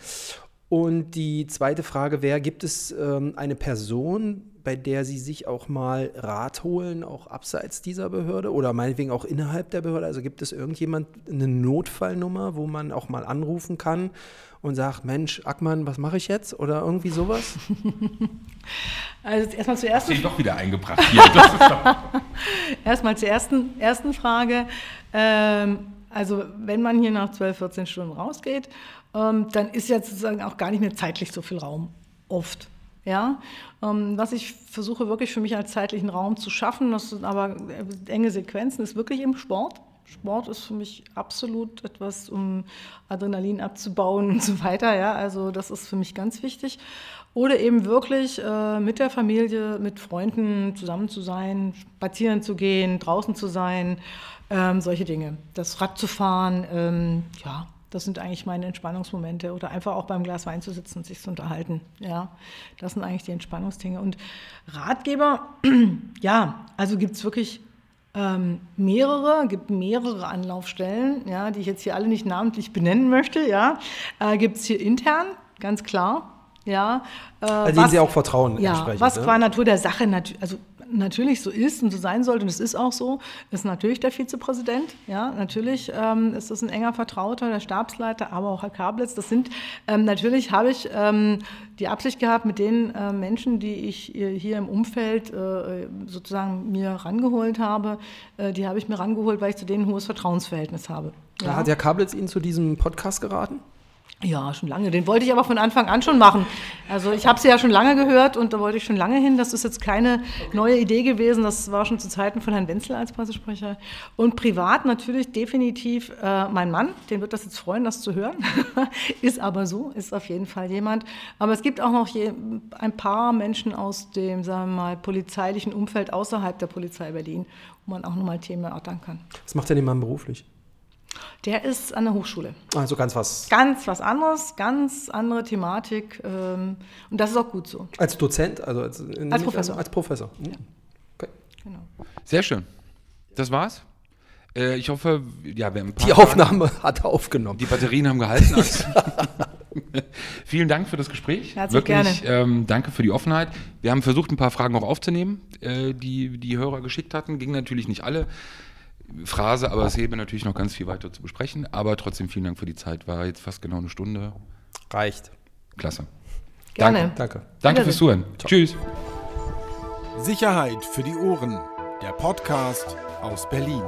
Und die zweite Frage wäre, gibt es ähm, eine Person, bei der Sie sich auch mal Rat holen, auch abseits dieser Behörde oder meinetwegen auch innerhalb der Behörde? Also gibt es irgendjemand eine Notfallnummer, wo man auch mal anrufen kann und sagt, Mensch, Ackmann, was mache ich jetzt? Oder irgendwie sowas? Also erstmal zur ersten Frage. doch wieder eingebracht hier. erstmal zur ersten, ersten Frage. Ähm, also wenn man hier nach 12, 14 Stunden rausgeht, ähm, dann ist ja sozusagen auch gar nicht mehr zeitlich so viel Raum. Oft. Ja, ähm, was ich versuche wirklich für mich als zeitlichen Raum zu schaffen, das sind aber enge Sequenzen, ist wirklich im Sport. Sport ist für mich absolut etwas, um Adrenalin abzubauen und so weiter. Ja, also das ist für mich ganz wichtig. Oder eben wirklich äh, mit der Familie, mit Freunden zusammen zu sein, spazieren zu gehen, draußen zu sein, ähm, solche Dinge. Das Rad zu fahren, ähm, ja, Das sind eigentlich meine Entspannungsmomente oder einfach auch beim Glas Wein zu sitzen und sich zu unterhalten. Ja, das sind eigentlich die Entspannungsdinge. Und Ratgeber, ja, also gibt es wirklich ähm, mehrere, gibt mehrere Anlaufstellen, ja, die ich jetzt hier alle nicht namentlich benennen möchte. Ja, äh, gibt es hier intern, ganz klar. Ja, äh, also denen Sie auch vertrauen. Ja, was ne? qua Natur der Sache, also natürlich so ist und so sein sollte, und es ist auch so, ist natürlich der Vizepräsident. Ja, natürlich ähm, ist das ein enger Vertrauter, der Stabsleiter, aber auch Herr Kablitz. Das sind, ähm, natürlich habe ich ähm, die Absicht gehabt, mit den äh, Menschen, die ich hier im Umfeld äh, sozusagen mir rangeholt habe, äh, die habe ich mir rangeholt, weil ich zu denen ein hohes Vertrauensverhältnis habe. Ja. Hat Herr Kablitz Ihnen zu diesem Podcast geraten? Ja, schon lange. Den wollte ich aber von Anfang an schon machen. Also ich habe sie ja schon lange gehört und da wollte ich schon lange hin. Das ist jetzt keine neue Idee gewesen. Das war schon zu Zeiten von Herrn Wenzel als Pressesprecher. Und privat natürlich definitiv äh, mein Mann. Den wird das jetzt freuen, das zu hören. ist aber so, ist auf jeden Fall jemand. Aber es gibt auch noch je, ein paar Menschen aus dem, sagen wir mal, polizeilichen Umfeld außerhalb der Polizei Berlin, wo man auch nochmal Themen erörtern kann. Was macht denn der Mann beruflich? Der ist an der Hochschule. Also ganz was. Ganz was anderes, ganz andere Thematik. Ähm, und das ist auch gut so. Als Dozent, also als, als Professor. Als Professor. Ja. Okay. Genau. Sehr schön. Das war's. Äh, ich hoffe, ja, wir haben ein paar Die Aufnahme Fragen. hat aufgenommen. Die Batterien haben gehalten. Also. Vielen Dank für das Gespräch. Herzlich Wirklich, gerne. Ähm, danke für die Offenheit. Wir haben versucht, ein paar Fragen auch aufzunehmen, äh, die die Hörer geschickt hatten. Ging natürlich nicht alle. Phrase, aber es hebe natürlich noch ganz viel weiter zu besprechen. Aber trotzdem vielen Dank für die Zeit. War jetzt fast genau eine Stunde. Reicht. Klasse. Gerne. Danke. Danke, Danke fürs Zuhören. Ciao. Tschüss. Sicherheit für die Ohren. Der Podcast aus Berlin.